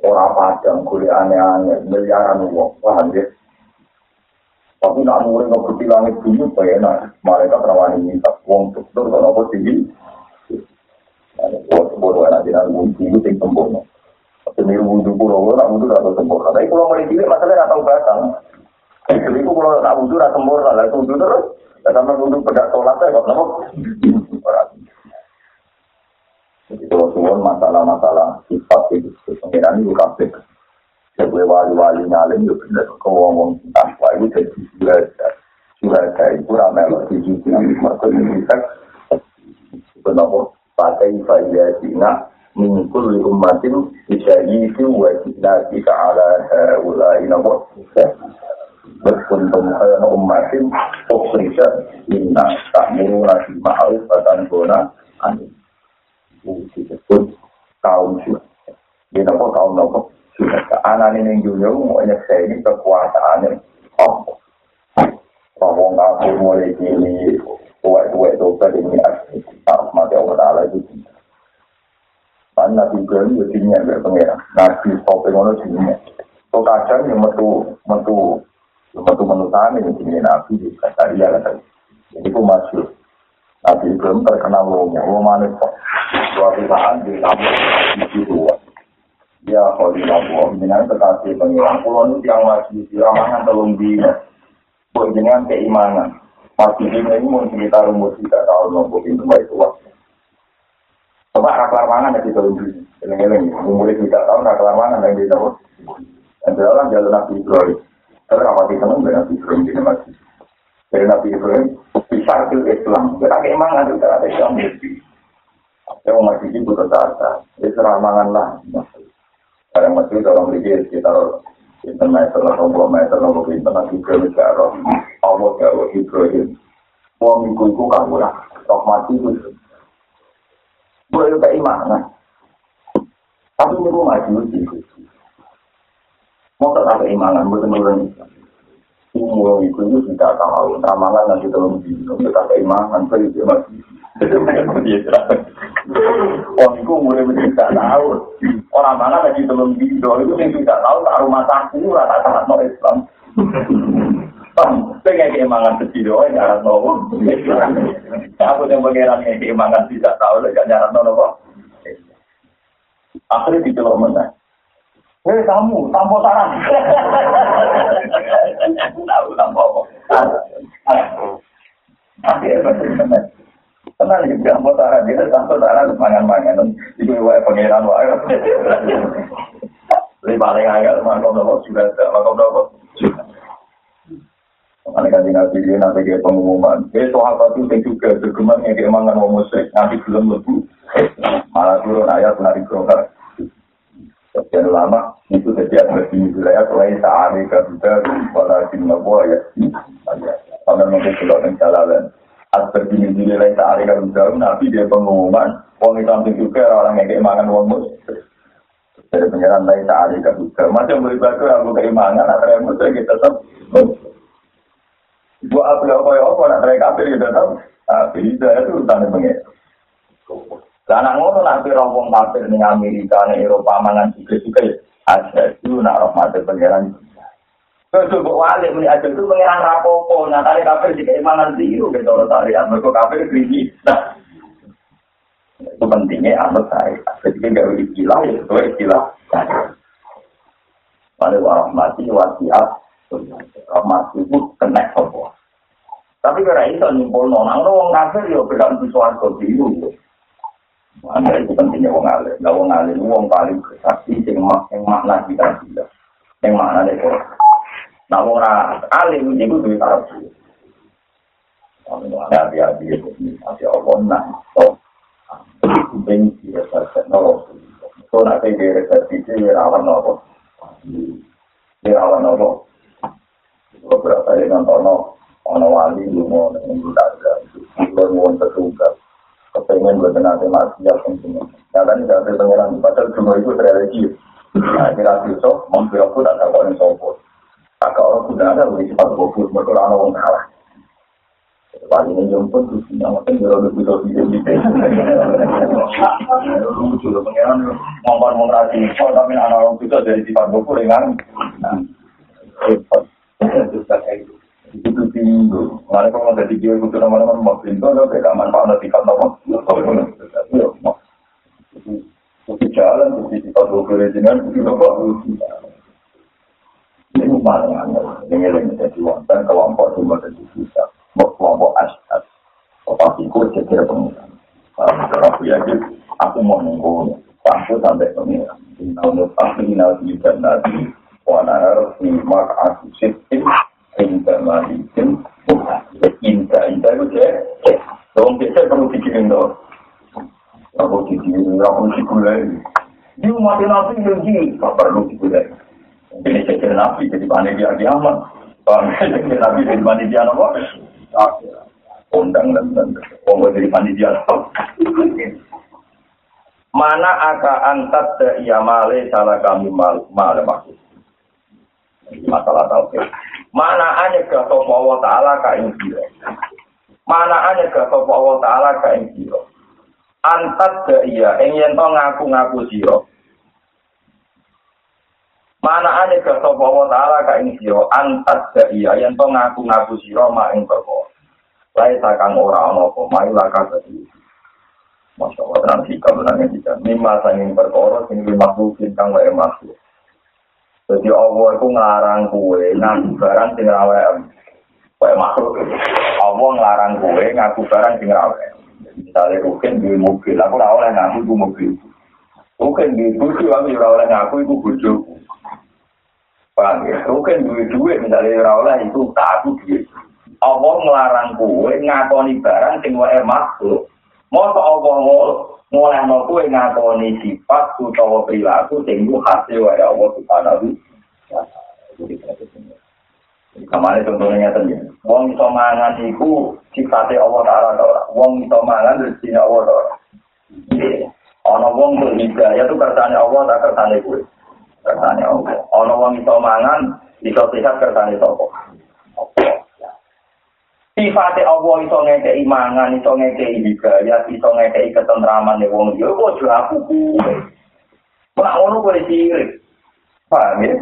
orang padang, kulit aneh-aneh, miliaran uang, paham ya? Tapi nak mulai ngebukti langit bumi, enak. Mereka terawani minta uang tutur, kalau apa tinggi. Kalau bodoh enak jinak wudhu, itu yang sempurna. Ini wudhu pulau, nak wudhu atau sempurna. Tapi kalau mulai cilik, masalahnya atau batang. Jadi itu kalau nak wudhu atau sempurna, itu wudhu terus. Sama wudhu pedak sholat, ya kok nama? Suwon masalah-masalah sifat itu pengiran itu kafe. Sebagai wali-wali ngalim itu benar. Kau ngomong tanpa itu jadi surga. Surga itu ramai loh di sini. Mereka bisa kenapa pakai faya dina mingkul umatin bisa itu wajib lagi ke arah ulai nopo. Berkuntung kaya umatin Ukhrisa inna ta'muru nasi ma'arif Batan gona Amin disebut kaum syurga. Dia nopo kaum nopo syurga. Anak ini yang dunia mau ini kekuasaannya. Oh, Wong kafir mulai kini tuwek-tuwek tobat ini asli. Tak mati Allah Ta'ala itu. Kan Nabi Ibrahim itu dinya dari pengira. Nabi Sopi ngono dinya. So kadang yang metu, metu, metu menutan ini dinya Nabi di Kataria. Jadi itu masuk. Nabi Ibrahim terkenal wongnya. Wong manis. Suatu saat di kampung di dua. Ya, kalau di kampung, dengan kekasih pengilang pulau ini yang masih di ramangan telung di buat dengan keimanan. Masih ini mau cerita rumus tiga tahun nombor itu baik tua. Coba raklar mana di telung di eleng-eleng, umur tiga tahun raklar mana yang di tahun. Dan dalam jalan Nabi Ibrahim, terus apa di sana Nabi Ibrahim di masjid. Dari Nabi Ibrahim, bisa ke Islam, berarti emang ada Islam saya mau masih ibu tertata, ya seramangan lah. Kadang masih dalam lagi sekitar Pinten meter, atau puluh meter, atau pinten nanti ke negara. Allah jauh Ibrahim. Wong iku iku kamu lah. Tok mati itu. Boleh keimanan. Tapi ini gue maju itu. Mau tetap keimanan, betul-betul. Umur itu itu tidak tahu. Ramalan nanti dalam diri. Tetap keimanan, saya itu masih. Wong iku mulai tidak tahu. Orang mana lagi belum bido itu yang tidak tahu tak rumah tangku lah tak sangat no Islam. Pengen keimangan kecil ya nyarat no. Aku yang yang keimangan tidak tahu lah nyarat no apa. Akhirnya dicelok mana? Hei kamu, apa? Akhirnya Tenang ya, gak mau tahan. Kita sampai tahan mangan-mangan. Itu wae pengiran wae. Lebih paling agak juga ada makom nopo. Mana kan tinggal pilih nanti kayak pengumuman. Eh soal satu yang juga berkembang yang kayak mangan mau musik nanti belum lebih. Malah turun ayat nari program. Sekian lama itu setiap hari wilayah selain sehari kerja pada tim ya. Karena mungkin kalau yang jalanan. Asper di diri lain sehari kalau jauh, nabi dia pengumuman, wong itu samping juga orang yang keimangan wong mus. Dari pengiran lain sehari kalau jauh. Macam beri batu aku keimangan, atau yang mus, kita tetap. Gua apa apa ya apa, nak mereka kafir kita tetap. Tapi itu itu tanda Karena ngono nanti rombong kafir nih Amerika, nih Eropa, mangan juga juga. Ada itu nak rahmat pengiran Kalau kok wali muni aja itu pengiran rapopo, nah tadi kafir jika imanan ziru gitu orang tarian, mereka kafir krimi. Nah, itu pentingnya amat saya. Ketika gak istilah ya itu istilah. Pada warahmati wasiat, rahmati itu kena sopo. Tapi kira itu nyimpul nona, orang kafir ya untuk suarga biru. Anda itu pentingnya wong alim. Nah wong alim, wong paling bersaksi, yang makna kita tidak. Yang makna itu. Nah, ora alim itu duwe tarbu. Hati-hati itu, masih Allah nak. So, penting dia saja nolok. So, nanti dia resepsi dia rawan nolok. Dia rawan nolok. Beberapa yang nonton ono wali dengan budaya itu mau tertugas kepengen buat nanti masih ya penting yang tadi saya pengiran padahal cuma itu religi nah kira kira mungkin aku tak tahu yang sopo Kakak orang sudah ada. Lebih cepat fokus, mereka orang orang kalah. Paling ini jemput, terus yang penting kalau lebih bisa video gitu. Lucu loh pengiran, ngomong ngomong rasi, oh tapi anak orang bisa dari sifat fokus dengan cepat. Itu tinggi, mana kalau ada di kiri itu nama-nama mau pintu, ada beda manfaat nanti kan nama. Itu jalan, itu sifat fokus dengan itu bagus. ini paling aneh. Ini yang menjadi wonten kelompok cuma dari kita. Kelompok asyad. Tetapiku jadi pengiran. Kalau aku yakin, aku mau nunggu. Aku sampai pengiran. Tahun depan, ini juga nanti. Wana harus nyimak aku sistem. Indah malikin. Indah, indah itu cek. Dong, kita perlu pikirin dong. Aku pikirin, aku pikirin. Dia mati nanti yang perlu pikirin. Ini jadi nabi, jadi panitia kiamat. Jadi nabi, jadi panitia apa? Undang dan dan Pokok jadi panitia Mana aka antat iya male salah kami mal male maksud. Masalah tauhid. Mana aja ke sopo Allah Ta'ala ka ing Mana aja ke sopo Allah Ta'ala ka ing Antat iya, ing yen to ngaku-ngaku siro. Mana ane ke sopo wa ta'ala ka ing siro antat ga iya yang to ngaku-ngaku siro ma ing perko. Lai sakang ora ono po mai laka tadi. Masya Allah, tenang sikap, tenang sikap. Mima sanging perkara, sing lima kang wae makhluk. Jadi Allah itu ngelarang kue, ngaku barang sing rawe wae makhluk. Allah ngelarang kue, ngaku barang sing rawe. Misalnya rukin di mobil, aku ora oleh ngaku itu mobil. Rukin di buju, aku ora oleh ngaku itu bujuku. Paham ya? Mungkin duit-duit misalnya ora itu tak aku duit. Allah ngelarang kue ngakoni barang sing wae makhluk. Masa Allah mulai no kue ngakoni sifat utawa perilaku sing ku hasil wae Allah subhanahu Kemarin contohnya nyata ya. Wong iso mangan iku sifatnya Allah Ta'ala ora. Wong iso mangan rezeki Allah ora. Ana wong berhidayah itu kersane Allah tak kersane kuwe. kersane Allah. Ana wong iso mangan, iso sehat kersane sapa? Sifatnya Allah iso ngekei mangan, iso ngekei hidayah, iso ngekei ketentraman nih wong yo kok jo aku kuwe. Ora ono kowe sirik. Paham ya?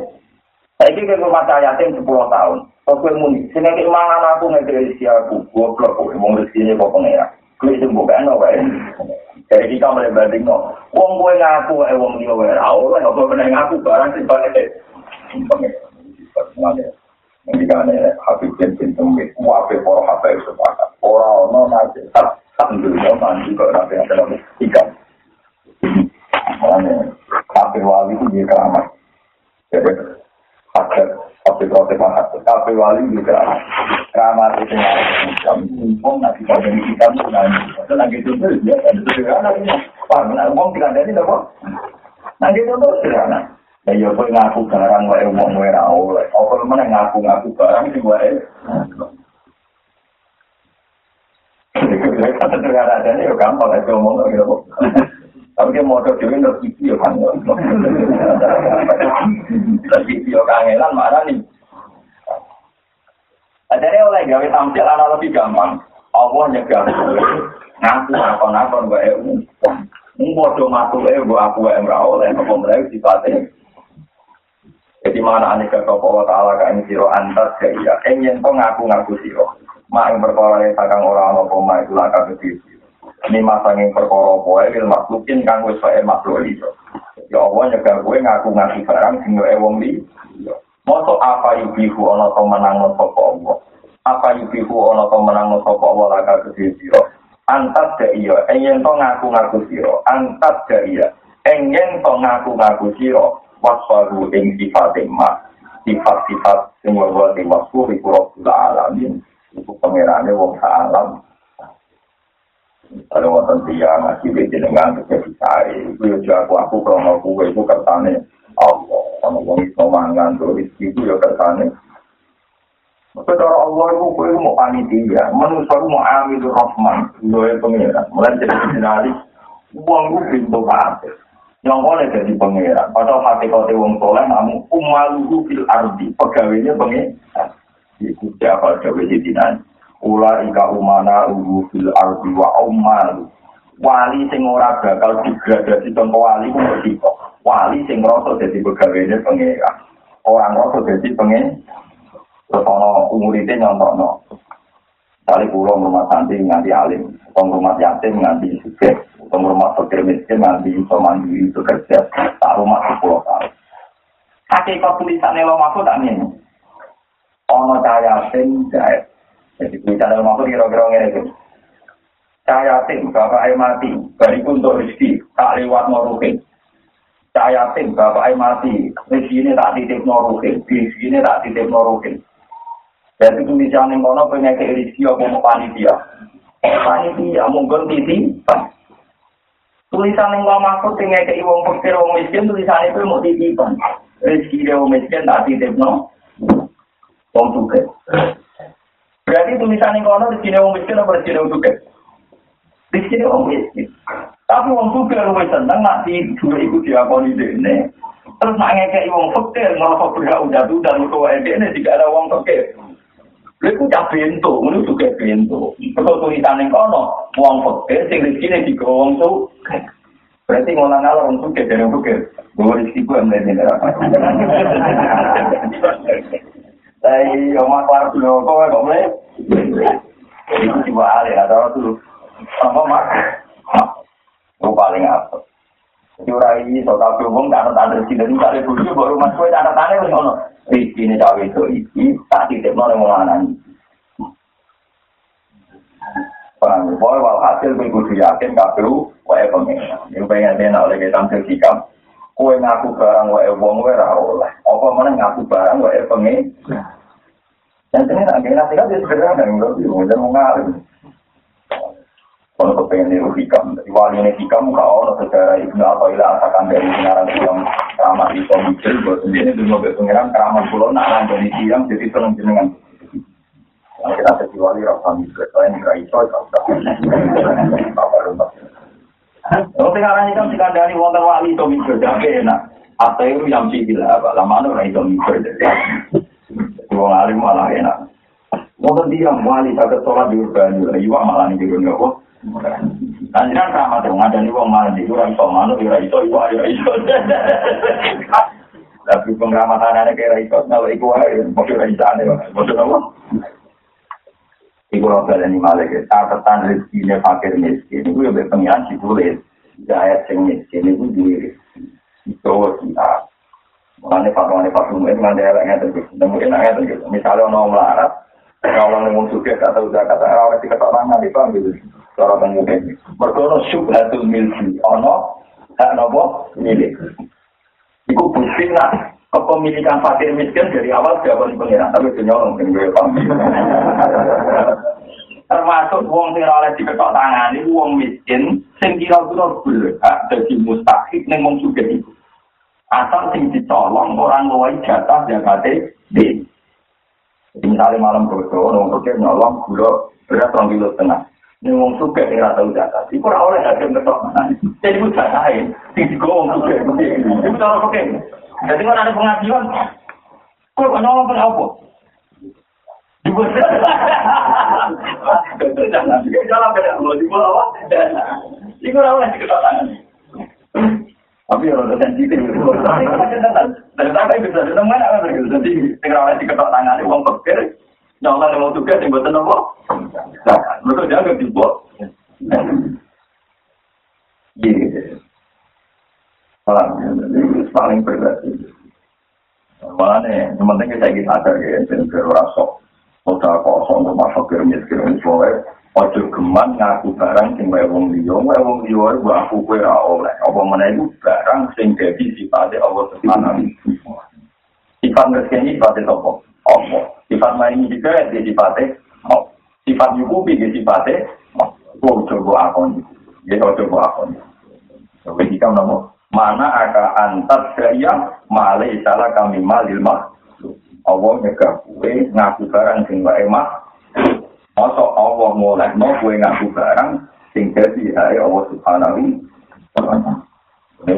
Saiki ke rumah yatim 10 tahun. Kok kowe muni, sing ngekei mangan aku ngekei isi aku, goblok kowe wong rezekine kok pengira. Kowe sing bukan wae. Jadi kita mulai banding no. Wong gue ngaku, eh wong dia gue lah nggak boleh ngaku barang sih pakai deh. Ini kan ya, habis jentin tembik, wape poro hape sepakat. Poro no nanti, tak alhamdulillah nanti kok nanti ada lagi ikan. Makanya, hape wali itu dia keramat. Jadi, hape, hape protes mahat, hape wali dia keramat. Keramat itu yang mumpung nanti pada kita nanti, lagi itu ya, itu sederhana ini. Pak, ngomong tidak ada ini, Nanti itu sederhana. Ya ya kowe ngaku barang wae wong wae ra oleh. Apa meneh ngaku-ngaku barang sing wae. Negara ada ini gampang aja ngomong gitu. Tapi dia mau dewi nggak video kan? Video kangenan mana nih? Jadi oleh gawe tampil anak lebih gampang. Allah nyegah ngaku apa apa gue eu. Mbodo matu eu gue aku eu ora oleh apa mereka sifatnya. Jadi mana ane ke kau taala kan siro antas ke iya. Enyen kau ngaku ngaku siro. Mak yang perkara yang takang orang apa mak itu lah kabeh Ini masa yang perkara apa il maklukin kang wis wae makhluk itu. Ya Allah nyegah gue ngaku ngaku barang sing yo wong li. Moto apa ibu ana to menang sapa Allah. apa yubihu ana to menang sapa wala ka gede sira antat da iya enyen to ngaku-ngaku sira antat da iya enyen to ngaku-ngaku sira waswaru ing sifat ma sifat-sifat sing wae di wasfu iku rabbul alamin. Iku pangerane wong alam. Kalau wonten masih di jenengan kecil saya, itu ya aku aku kalau aku itu kertane Allah, kalau wong itu mangan tuh itu ya kertane. Tapi cara Allah itu kue mau panitia, manusia itu mau ambil rahman, doa pengiran. Mulai jadi jurnali, uang itu pintu. Yang boleh jadi pengiran. Padahal hati kau wong soleh, namun umaluhu fil ardi, pegawainya pengiran. Itu siapa jawab di dinan. Ula ika umana uhu fil ardi wa umalu. Wali sing ora bakal digradasi contoh wali ku mesti Wali sing ngerasa jadi pegawainya pengiran. Orang ngerasa jadi pengiran. Terus ono umurite nyontokno. Kali pulau rumah santri nganti alim, atau rumah yatim nganti suge, atau rumah fakir miskin nganti iso mandiri itu kerja, tak rumah sepuluh tahun. Hakikat tulisannya lo maksud tak ini. Ono cahaya yatim jahit. Jadi tulisannya lo maksud kira-kira ngene Cahaya bapak air mati, bariku untuk rezeki, tak lewat noruhin. Cahaya yatim, bapak air mati, rezeki ini tak titip noruhin, rezeki ini tak titip noruhin. Jadi tulisan yang kono punya keirisi apa mau panitia. Panitia mungkin titi. Tulisan yang lama aku punya ke iwang wong miskin tulisan itu mau titipan. Rizki dia wong miskin tak titip. Wong suke. Berarti tulisan yang kono rizki dia wong miskin apa rizki dia wong suke? Rizki dia wong miskin. Tapi wong suke lu seneng nak di dua ikut diakoni dene. Terus nak ngekei wong fakir, ngerasa berhak udah tuh dan untuk ini tidak ada wong fakir. Lha iku cah bento, ngono juga bento. Kok tulisan kono, wong fakir sing rezekine digawa wong tuh. Berarti ngolah ngalor wong tuh dari wong fakir. Gue rezeki gue mlene ora. Tapi omah kelar dulu kok kok mlene. Iku coba ale ada tuh. Apa mak? Gue paling apa? Jurai so tapi wong tak ada rezeki dari kali dulu baru mas kowe tak ada wis ono. Iki ini cawe itu iki tak titip nol yang lanang. Paham, boy wal hasil gue kudu yakin KPU wae pengen. Yang pengen dia nak lagi tampil sikap. Kue ngaku barang wae wong wae ra oleh. Apa mana ngaku barang wae pengen. Dan ternyata akhirnya nanti kan dia sederhana enggak sih, mau jadi ngalim. Kalau kepengen niru hikam, wali ini hikam kau sejarah ibnu atau ilah asakan dari pengarang film keramat di komikil, buat sendiri dulu mobil pengiran keramat pulau nak lanjut siang jadi seneng jenengan. Kita jadi wali rasa mikir, soalnya nggak iso, apa. Kalau pengarang hikam jika dari wonten wali itu mikir, jadi enak. Atau itu yang sih gila, lama nu itu mikir. Wong alim malah enak. Wonten dia wali saged sholat di urban, iwa malah nih di urban Kanjiran sama tuh ngadani wong mandi, ora iso manuk, ora iso iku ora iso. Tapi pengramatan ana kira iso nawa iku wae, mesti ora iso ane, apa? Iku ora baleni malek, catatan rezekine fakir miskin, iku yo pengiran ditulis. Jaya sing miskin iku duwe itu kita. Mulane fatwane fatwa itu ngandhe elek ngeten iki. Nemu enak ngeten iki. Misale ono melarat, kalau nemu suket atau zakat, ora wis diketok tangan iki, gitu. cara mengumumkan. Mereka ada syubhatul milki, ada hak nopo milik. Iku bukti nak kepemilikan fakir miskin dari awal jawaban pengiran, tapi itu nyolong dengan Termasuk uang sing oleh diketok tangan itu uang miskin, sing kira-kira berhak jadi mustahik neng wong juga itu. Asal sing dicolong orang luar jatah jakate di. Misalnya malam bodoh, orang nyolong gula berat orang kilo tengah. Ini wong suka ora tau zakat. Iku ora oleh hakim ketok. Jadi iku jatahe sing digo wong suka. Iku cara oke. Jadi kalau ada pengajian, kok nolong pun apa? Ibu jangan jalan beda di bawah. Iku ora oleh diketok tangan. Tapi ya rada sensitif. Dan sampai bisa datang mana kan begitu. Jadi tinggal oleh diketok tangan wong pikir nyolong yang mau tugas yang buatan apa? Mereka jangan dibuat. Iya. Malah, ini paling berat. Malah nih, yang penting kita ingin sadar ya, dan berorasok. Udah kosong masuk ke miskin, soalnya ojo geman ngaku barang sing wae wong liya, wae wong liya iku aku kowe ora oleh. Apa meneh iku barang sing dadi sifate Allah Subhanahu Sifat rezeki sifate sapa? Allah. Sifat lain juga di sifatnya mau. Sifat nyukupi di sifatnya mau. Kau coba akon. Ya coba akon. Coba kita nama mana akan antar saya malai salah kami malil mah. Allah nyegah kue ngaku barang sing wae mah. Masa Allah mulai no kue ngaku barang sing jadi hari Allah subhanahu wa ta'ala. Ini